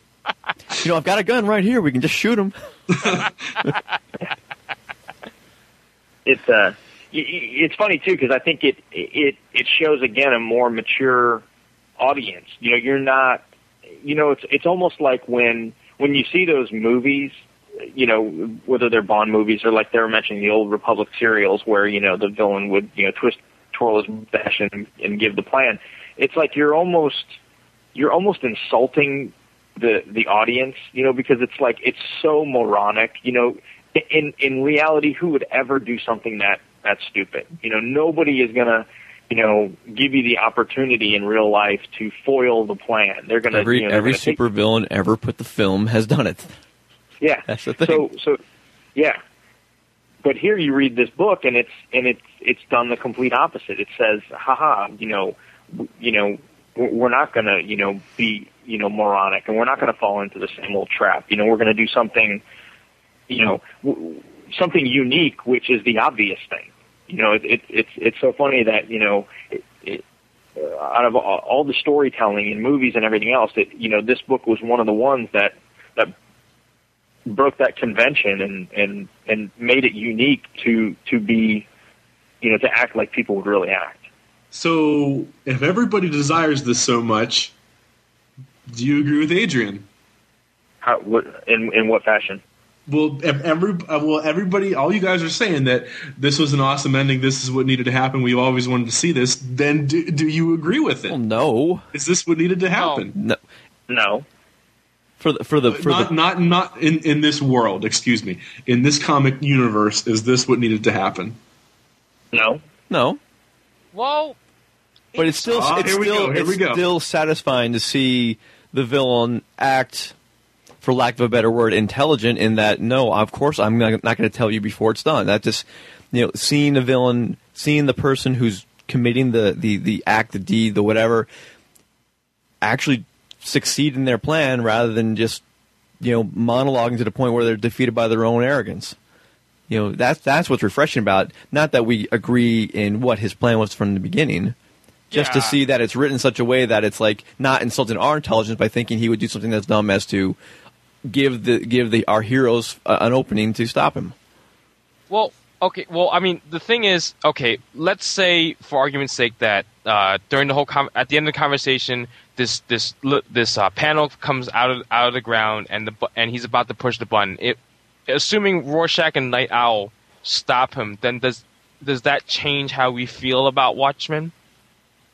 You know, I've got a gun right here. We can just shoot him. it's uh y- y- it's funny too because I think it it it shows again a more mature audience. You know, you're not you know it's it's almost like when when you see those movies you know whether they're Bond movies or like they were mentioning the old Republic serials where you know the villain would you know twist twirl his mustache and, and give the plan. It's like you're almost you're almost insulting the the audience, you know, because it's like it's so moronic. You know, in in reality, who would ever do something that that stupid? You know, nobody is gonna, you know, give you the opportunity in real life to foil the plan. They're gonna Every you know, every gonna take- supervillain ever put the film has done it. yeah. That's the thing. So so yeah. But here you read this book and it's and it's it's done the complete opposite. It says, haha, you know, you know, we're we're not going to, you know, be, you know, moronic and we're not going to fall into the same old trap. You know, we're going to do something, you know, w- something unique, which is the obvious thing. You know, it, it, it's it's so funny that you know, it, it, out of all, all the storytelling in movies and everything else, that you know, this book was one of the ones that that broke that convention and and and made it unique to to be, you know, to act like people would really act. So, if everybody desires this so much, do you agree with Adrian? How what in in what fashion? Well, every uh, well, everybody, all you guys are saying that this was an awesome ending. This is what needed to happen. We always wanted to see this. Then, do, do you agree with it? no. Is this what needed to happen? No. No. For the for the for not the not not in in this world. Excuse me. In this comic universe, is this what needed to happen? No. no. Well, But it's still Ah, it's here we still go, here it's we go. still satisfying to see the villain act, for lack of a better word, intelligent. In that, no, of course I'm not, not going to tell you before it's done. That just you know, seeing the villain, seeing the person who's committing the the the act, the deed, the whatever, actually succeed in their plan rather than just you know monologuing to the point where they're defeated by their own arrogance. You know that's that's what's refreshing about. it. Not that we agree in what his plan was from the beginning, just to see that it's written in such a way that it's like not insulting our intelligence by thinking he would do something that's dumb as to give the give the our heroes uh, an opening to stop him. Well, okay. Well, I mean, the thing is, okay. Let's say, for argument's sake, that uh, during the whole com- at the end of the conversation, this this li- this uh, panel comes out of out of the ground, and the bu- and he's about to push the button. It, assuming Rorschach and Nite Owl stop him, then does does that change how we feel about Watchmen?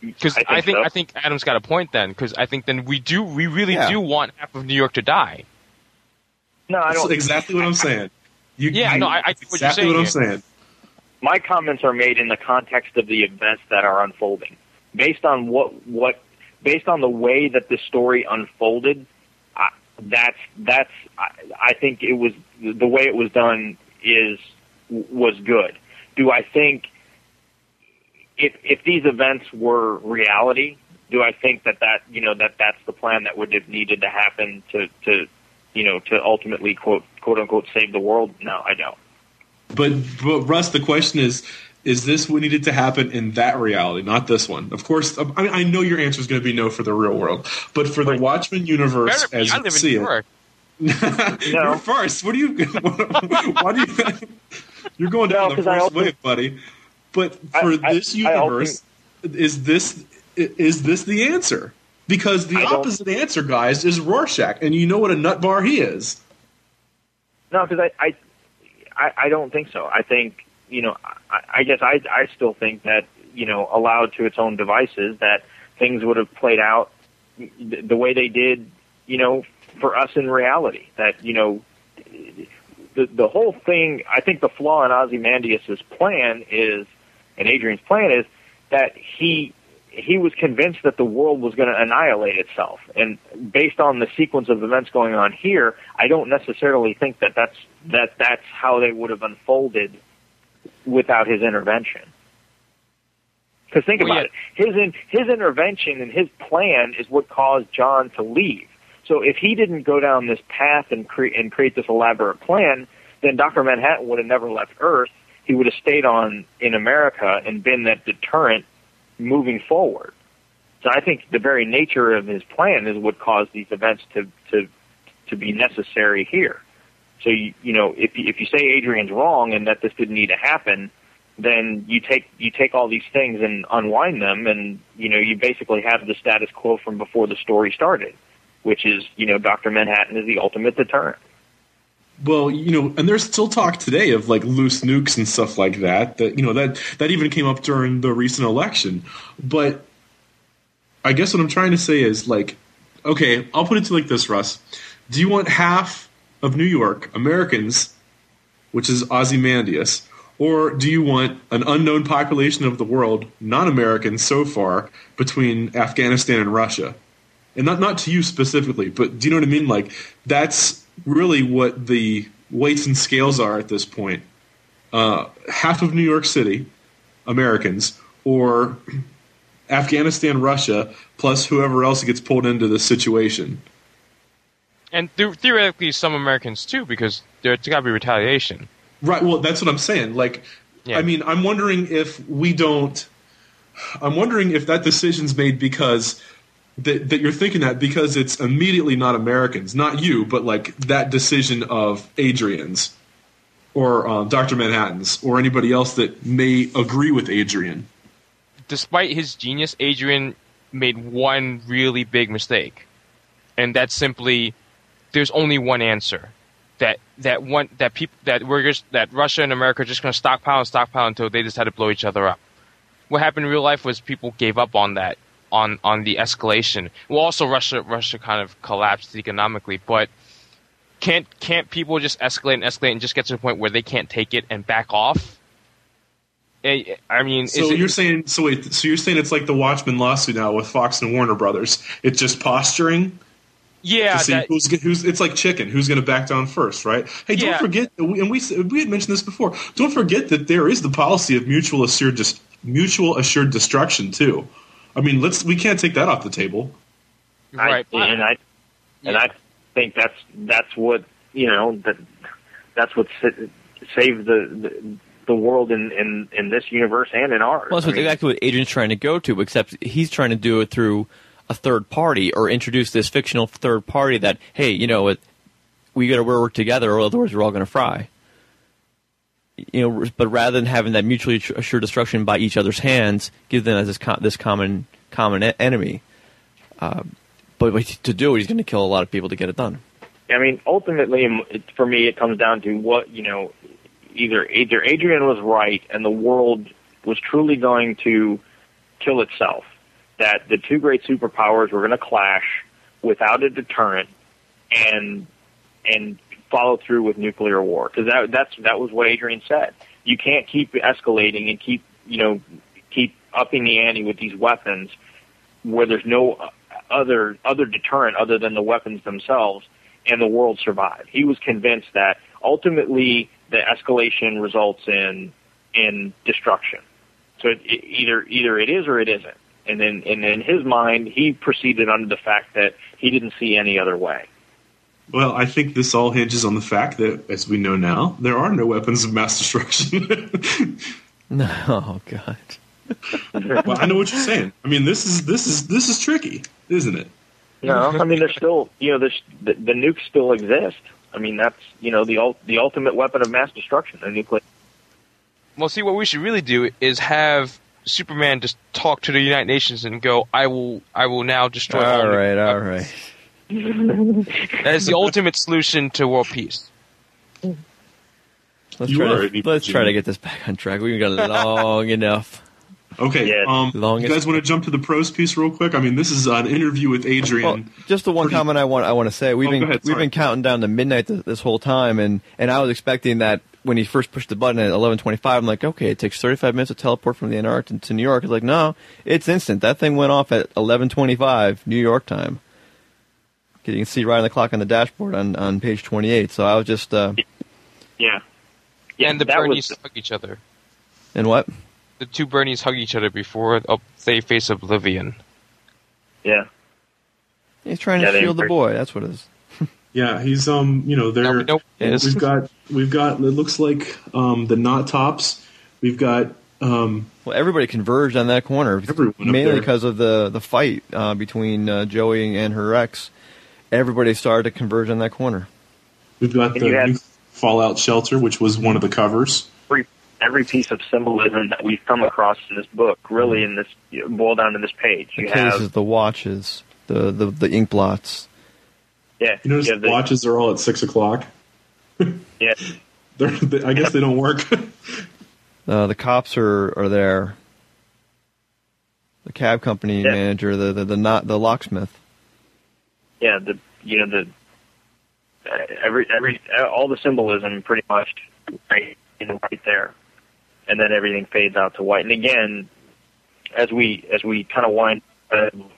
Because I I think think so. I think Adam's got a point then. Because I think then we do we really Yeah. do want half of New York to die. No, I don't. exactly what I'm saying. You, Yeah, you- no, I- I that's see what exactly what I'm saying saying. my comments are made in the context of the events that are unfolding, based on what what based on the way that the story unfolded. I, that's that's I, I think it was the way it was done is was good. Do I think if if these events were reality, do I think that that you know that that's the plan that would have needed to happen to to you know to ultimately quote quote unquote save the world? No, I don't. But, but Russ, the question is: Is this what needed to happen in that reality, not this one? Of course, um, I, mean, I know your answer is going to be no for the real world, but for the Watchmen universe, be. as I you live in see New it, York. you're first. What do you? Why do you? You're going down No, the 'cause I first also- wave, buddy. But for this I also universe, is this is this the answer? Because the I don't- opposite answer, guys, is Rorschach, and you know what a nut bar he is. No, because I, I, I, I don't think so. I think you know, I, I guess I, I still think that you know, allowed to its own devices, that things would have played out the, the way they did, you know, for us in reality. That you know, the the whole thing. I think the flaw in Ozymandias's plan is, and Adrian's plan is that he he was convinced that the world was going to annihilate itself, and based on the sequence of events going on here, I don't necessarily think that that's that that's how they would have unfolded without his intervention. Because think Well, about it, his in, his intervention and his plan is what caused John to leave. So if he didn't go down this path and create and create this elaborate plan, then Doctor Manhattan would have never left Earth. He would have stayed on in America and been that deterrent moving forward. So I think the very nature of his plan is what caused these events to to to be necessary here. So you you know if you, if you say Adrian's wrong and that this didn't need to happen, then you take you take all these things and unwind them, and you know you basically have the status quo from before the story started, which is you know Doctor Manhattan is the ultimate deterrent. Well, you know, and there's still talk today of like loose nukes and stuff like that. That you know that that even came up during the recent election. But I guess what I'm trying to say is like, okay, I'll put it to like this, Russ. Do you want half of New York Americans, which is Ozymandias, or do you want an unknown population of the world, non-Americans so far, between Afghanistan and Russia? And not not to you specifically, but do you know what I mean? Like that's really what the weights and scales are at this point. Uh, half of New York City, Americans, or Afghanistan, Russia, plus whoever else gets pulled into this situation. And the- theoretically, some Americans too, because there's got to be retaliation. Right. Well, that's what I'm saying. Like, I mean, I'm wondering if we don't. I'm wondering if that decision's made because that that you're thinking that because it's immediately not Americans, not you, but like that decision of Adrian's or um, Dr. Manhattan's or anybody else that may agree with Adrian. Despite his genius, Adrian made one really big mistake, and that's simply there's only one answer. That that one that people that we're just that Russia and America are just going to stockpile and stockpile until they decide to blow each other up. What happened in real life was people gave up on that on on the escalation. Well, also Russia Russia kind of collapsed economically, but can't can't people just escalate and escalate and just get to the point where they can't take it and back off? Eh, I mean, So is it, you're saying so wait, so you're saying it's like the Watchmen lawsuit now with Fox and Warner Brothers. It's just posturing. yeah, to see that, who's who's it's like chicken who's going to back down first right hey don't Yeah. forget and we we had mentioned this before don't forget that there is the policy of mutual assured mutual assured destruction too i mean let's we can't take that off the table right. I, and I and I think that's that's what you know that that's what sa- saved the, the the world in, in in this universe and in ours. Well, that's I mean, exactly what Adrian's trying to go to, except he's trying to do it through a third party or introduce this fictional third party that, hey, you know, it, we got to work together or otherwise we're all going to fry. You know, but rather than having that mutually assured destruction by each other's hands, give them as this, co- this common common enemy. Uh, but to do it, he's going to kill a lot of people to get it done. I mean, ultimately, for me, it comes down to what you know. Either either Adrian was right, and the world was truly going to kill itself. That the two great superpowers were going to clash without a deterrent, and and follow through with nuclear war. Because that that's that was what Adrian said. You can't keep escalating and keep you know keep upping the ante with these weapons where there's no other other deterrent other than the weapons themselves, and the world survive. He was convinced that ultimately the escalation results in in destruction. So it, it, either either it is or it isn't. And then and in his mind, he proceeded under the fact that he didn't see any other way. Well i think this all hinges on the fact that as we know now there are no weapons of mass destruction No, oh god. well i know what you're saying i mean this is this is this is tricky isn't it No, I mean there's still you know there's the, the nukes still exist. I mean that's you know the ul- the ultimate weapon of mass destruction, the nuclear. Well, see, what we should really do is have Superman just talk to the United Nations and go, "I will, I will now destroy." All all right, all right. That is the ultimate solution to world peace. Let's You try to let's try to get this back on track. We've got long enough. Okay. Um, Longest- you guys want to jump to the prose piece real quick? I mean, this is an interview with Adrian. Well, just the one comment I want I want to say. We've Oh, been we've been counting down to midnight th- this whole time, and and I was expecting that when he first pushed the button at eleven twenty five. I'm like, okay, it takes thirty five minutes to teleport from the Antarctic to New York. It's like, no, it's instant. That thing went off at eleven twenty five New York time. You can see right on the clock on the dashboard on on page twenty eight. So I was just uh, Yeah. Yeah, and the Bernies was hug each other. and what? The two Bernies hug each other before uh, they face oblivion. yeah. He's trying Yeah, to shield the boy. That's what it is. Yeah, he's um, you know, they're we know what it is. we've got we've got it looks like um the knot tops. We've got um Well, everybody converged on that corner, mainly because of the the fight uh, between uh, Joey and her ex. Everybody started to converge on that corner. we've got And the you new Fallout shelter, which was one of the covers. every every piece of symbolism that we've come across in this book, really in this you know, boil down to this page. The You cases, have the watches, the, the the ink blots. yeah, You notice you have the the, watches are all at six o'clock. yeah, They're, they, I guess they don't work. Uh, the cops are, are there. The cab company Yeah. manager, the the the, not, the locksmith. Yeah, the you know the uh, every every uh, all the symbolism pretty much right in right there, and then everything fades out to white. And again, as we as we kind of wind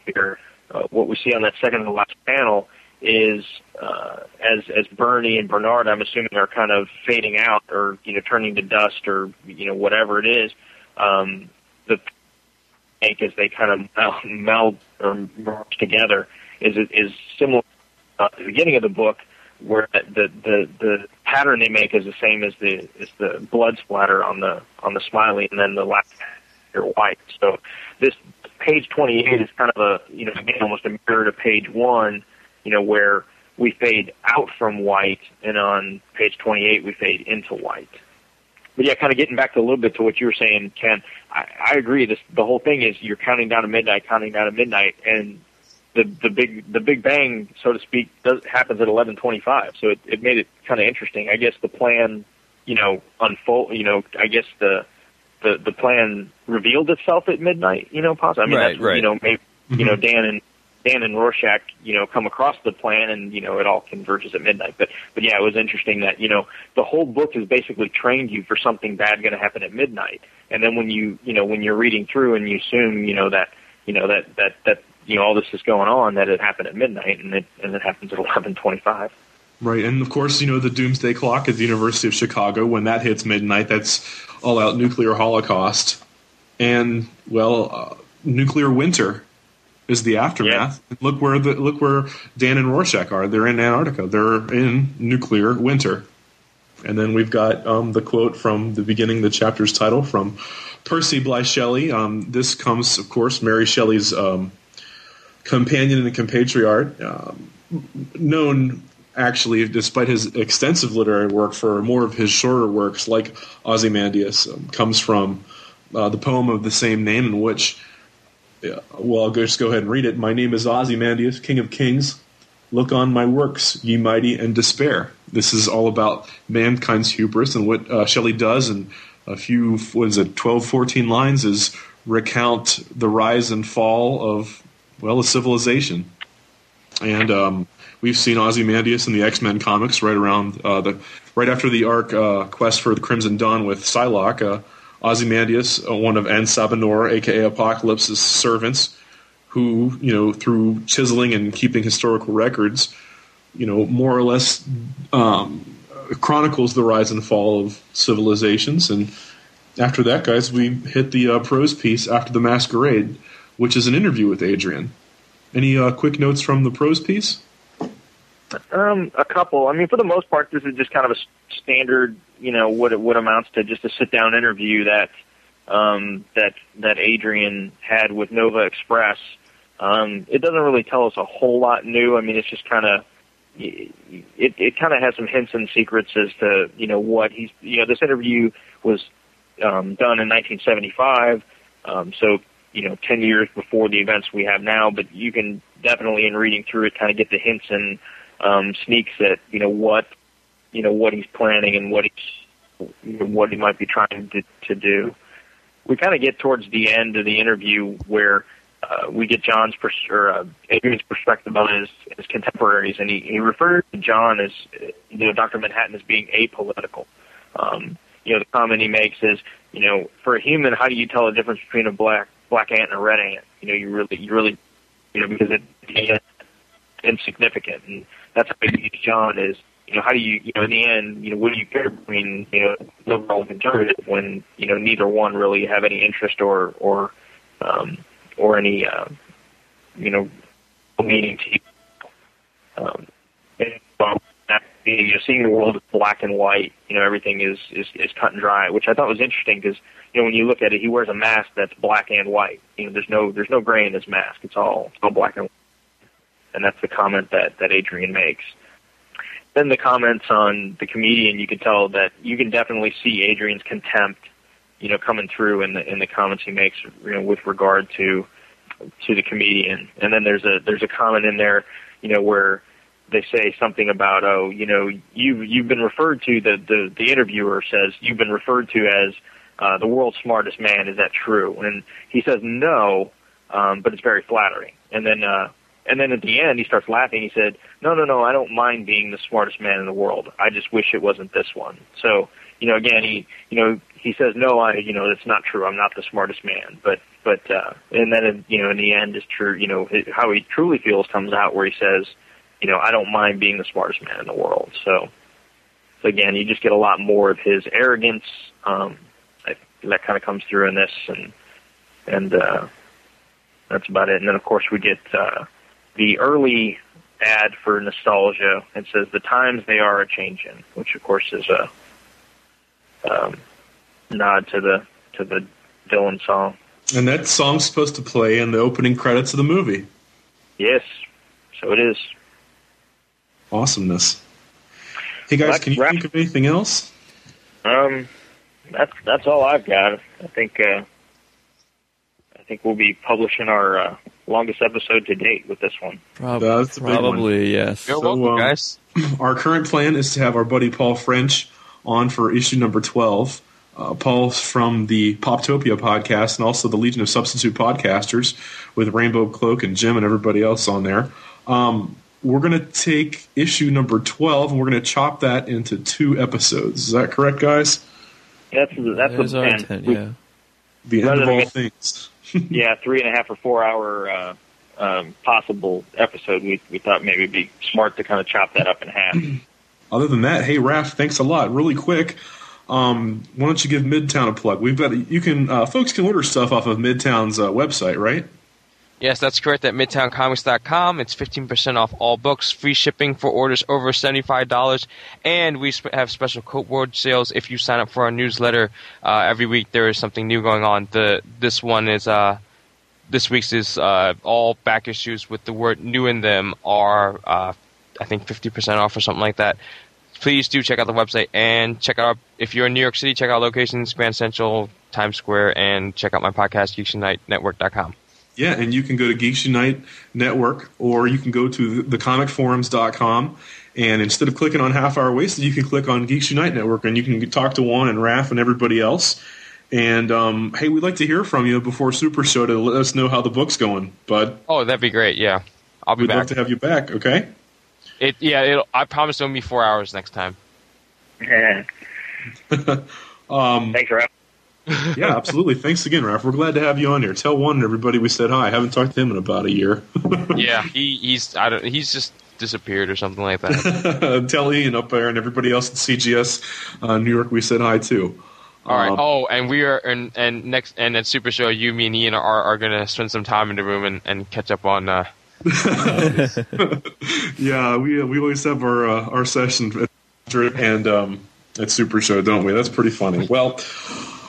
here, uh, what we see on that second to last panel is uh, as as Bernie and Bernard, I'm assuming, are kind of fading out or you know turning to dust or you know whatever it is. Um, the make as they kind of meld, meld or merge together is is similar uh, at the beginning of the book where the the the pattern they make is the same as the is the blood splatter on the on the smiley and then the last are white. So this page 28 is kind of a you know almost a mirror to page one, you know where we fade out from white and on page 28 we fade into white. But yeah, kind of getting back to a little bit to what you were saying, Ken. I, I agree. This the whole thing is you're counting down to midnight, counting down to midnight, and the the big the big bang, so to speak, does happens at 11:25. So it, it made it kind of interesting. I guess the plan, you know, unfold. You know, I guess the the the plan revealed itself at midnight. You know, possibly. I mean, Right, that's right. you know maybe you know Dan and Dan and Rorschach, you know, come across the plan, and you know, it all converges at midnight. But but yeah, it was interesting that you know the whole book has basically trained you for something bad going to happen at midnight, and then when you you know when you're reading through and you assume you know that you know that that that you know all this is going on that it happened at midnight and it and it happens at 11:25. Right, and of course, you know the doomsday clock at the University of Chicago. When that hits midnight, that's all-out nuclear holocaust, and well, uh, nuclear winter is the aftermath. Look where the look where Dan and Rorschach are. They're in Antarctica. They're in nuclear winter. And then we've got um, the quote from the beginning of the chapter's title from Percy Bysshe Shelley. Um, this comes, of course, Mary Shelley's um, companion and compatriot, um, known actually, despite his extensive literary work, for more of his shorter works, like Ozymandias, um, comes from uh, the poem of the same name, in which, yeah, well, I'll just go ahead and read it. My name is Ozymandias, King of Kings. Look on my works, ye mighty, and despair. This is all about mankind's hubris, and what uh, Shelley does in a few, what is it, 12, 14 lines is recount the rise and fall of, well, a civilization. And um, we've seen Ozymandias in the X Men comics right around uh, the right after the arc uh, Quest for the Crimson Dawn with Psylocke. Uh, Ozymandias, uh, one of En Sabah Nur, aka Apocalypse's servants, who you know through chiseling and keeping historical records, you know more or less um, chronicles the rise and fall of civilizations. And after that, guys, we hit the uh, prose piece after the masquerade, which is an interview with Adrian. Any uh, quick notes from the prose piece? Um, a couple. I mean, for the most part, this is just kind of a standard, you know, what it what amounts to just a sit down interview that um, that that Adrian had with Nova Express. Um, it doesn't really tell us a whole lot new. I mean, it's just kind of it it kind of has some hints and secrets as to you know what he's you know this interview was um, done in 1975. Um, so you know, 10 years before the events we have now. But you can definitely, in reading through it, kind of get the hints and um, sneaks at you know what you know what he's planning and what he's what he might be trying to, to do. We kind of get towards the end of the interview where uh, we get John's pers- or uh, Adrian's perspective on his, his contemporaries, and he, he referred to John as you know Dr. Manhattan as being apolitical. Um, you know, the comment he makes is, you know, for a human, how do you tell the difference between a black black ant and a red ant? You know, you really, you really, you know, because it's insignificant, and that's how views John is. You know, how do you, you know, in the end, you know, what do you care between, you know, liberal and conservative when, you know, neither one really have any interest or, or, um, or any, uh, you know, meaning to you. Um, and, um, you know, seeing the world black and white, you know, everything is, is, is cut and dry, which I thought was interesting because, you know, when you look at it, he wears a mask that's black and white. You know, there's no, there's no gray in his mask. It's all, it's all black and white. And that's the comment that, that Adrian makes. Then the comments on the comedian, you can tell that you can definitely see Adrian's contempt, you know, coming through in the, in the comments he makes, you know, with regard to, to the comedian. And then there's a, there's a comment in there, you know, where, they say something about oh you know you you've been referred to the the the interviewer says you've been referred to as uh, the world's smartest man. Is that true? And he says no um, but it's very flattering. And then uh, and then at the end he starts laughing. He said no no no I don't mind being the smartest man in the world. I just wish it wasn't this one. So you know again he you know he says no I you know it's not true. I'm not the smartest man. But but uh, and then you know in the end is true you know how he truly feels comes out where he says you know, I don't mind being the smartest man in the world. So, so again, you just get a lot more of his arrogance. Um, that, that kind of comes through in this, and and uh, that's about it. And then, of course, we get uh, the early ad for nostalgia. It says the times they are a changing, which of course is a um, nod to the to the Dylan song. And that song's supposed to play in the opening credits of the movie. Yes, so it is. Awesomeness. Hey guys, can you think of anything else? Um, that's that's all I've got. I think uh, I think we'll be publishing our uh, longest episode to date with this one. That's a big one. Probably, yes. You're welcome, um, guys. Our current plan is to have our buddy Paul French on for issue number 12. Uh, Paul's from the Poptopia podcast and also the Legion of Substitute Podcasters with Rainbow Cloak and Jim and everybody else on there. Um, we're going to take issue number 12 and we're going to chop that into two episodes. Is that correct, guys? That's that's That the our plan. intent, We- yeah. The end Rather of than all get- things. yeah, three and a half or four hour uh, um, possible episode. We we thought maybe it'd be smart to kind of chop that up in half. Other than that, hey Raph, thanks a lot. Really quick, um, why don't you give Midtown a plug? We've got you can uh, folks can order stuff off of Midtown's uh, website, right? Yes, that's correct. At MidtownComics.com, it's 15% off all books, free shipping for orders over $75, and we have special coat board sales if you sign up for our newsletter. Uh, every week there is something new going on. The This one is, uh, this week's is uh, all back issues with the word new in them are, uh, I think, 50% off or something like that. Please do check out the website and check out, if you're in New York City, check out locations, Grand Central, Times Square, and check out my podcast, GeeksUniteNetwork.com. Yeah, and you can go to Geeks Unite Network, or you can go to thecomicforums.com, and instead of clicking on Half Hour Wasted, you can click on Geeks Unite Network, and you can talk to Juan and Raph and everybody else. And um, hey, we'd like to hear from you before Super Show to let us know how the book's going, bud. Oh, that'd be great. Yeah, I'll be We'd back. love to have you back. Okay. It yeah. It'll, I promise it'll be four hours next time. um, Thanks, Raph. yeah, absolutely. Thanks again, Raph. We're glad to have you on here. Tell Juan and everybody we said hi. I haven't talked to him in about a year. yeah, he he's I don't he's just disappeared or something like that. Tell Ian up there and everybody else at CGS uh, New York we said hi too. All right. Um, Oh, and we are and and next and at Super Show, you, me, and Ian are are gonna spend some time in the room and, and catch up on. Uh, yeah, we we always have our uh, our session and um, at Super Show, don't we? That's pretty funny. Well,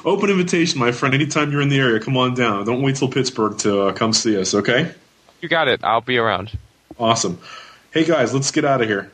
open invitation, my friend. Anytime you're in the area, come on down. Don't wait till Pittsburgh to uh, come see us. Okay? you got it. I'll be around. Awesome. Hey guys, let's get out of here.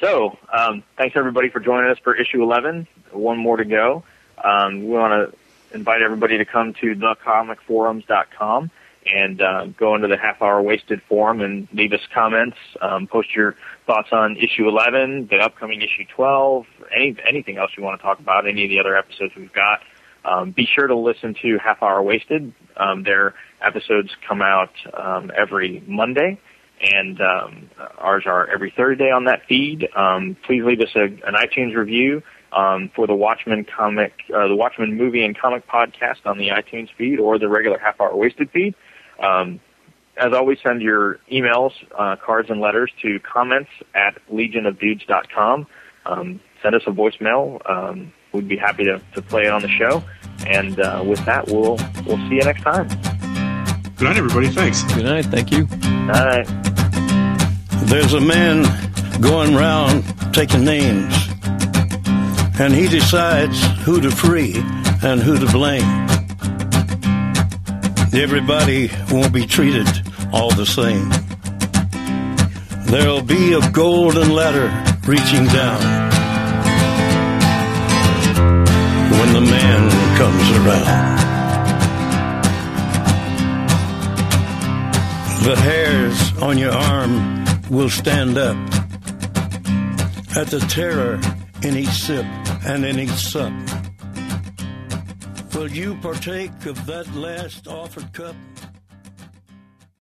So, um, thanks everybody for joining us for issue 11. One more to go. um, we want to invite everybody to come to thecomicforums.com and uh, go into the half hour wasted forum and leave us comments. Um, post your thoughts on issue 11, the upcoming issue 12, any anything else you want to talk about, any of the other episodes we've got. Um, be sure to listen to Half Hour Wasted. Um, their episodes come out um, every Monday, and um, ours are every Thursday on that feed. Um, please leave us a, an iTunes review um, for the Watchmen comic, uh, the Watchmen movie and comic podcast on the iTunes feed or the regular Half Hour Wasted feed. As always, send your emails, uh, cards, and letters to comments at legionofdudes.com. Um, send us a voicemail. We'd be happy to, to play it on the show. And uh, with that, we'll we'll see you next time. Good night, everybody. Thanks. Good night. Thank you. All right. There's a man going round taking names, and he decides who to free and who to blame. Everybody won't be treated all the same. There'll be a golden ladder reaching down when the man comes around. The hairs on your arm will stand up at the terror in each sip and in each sup. Will you partake of that last offered cup?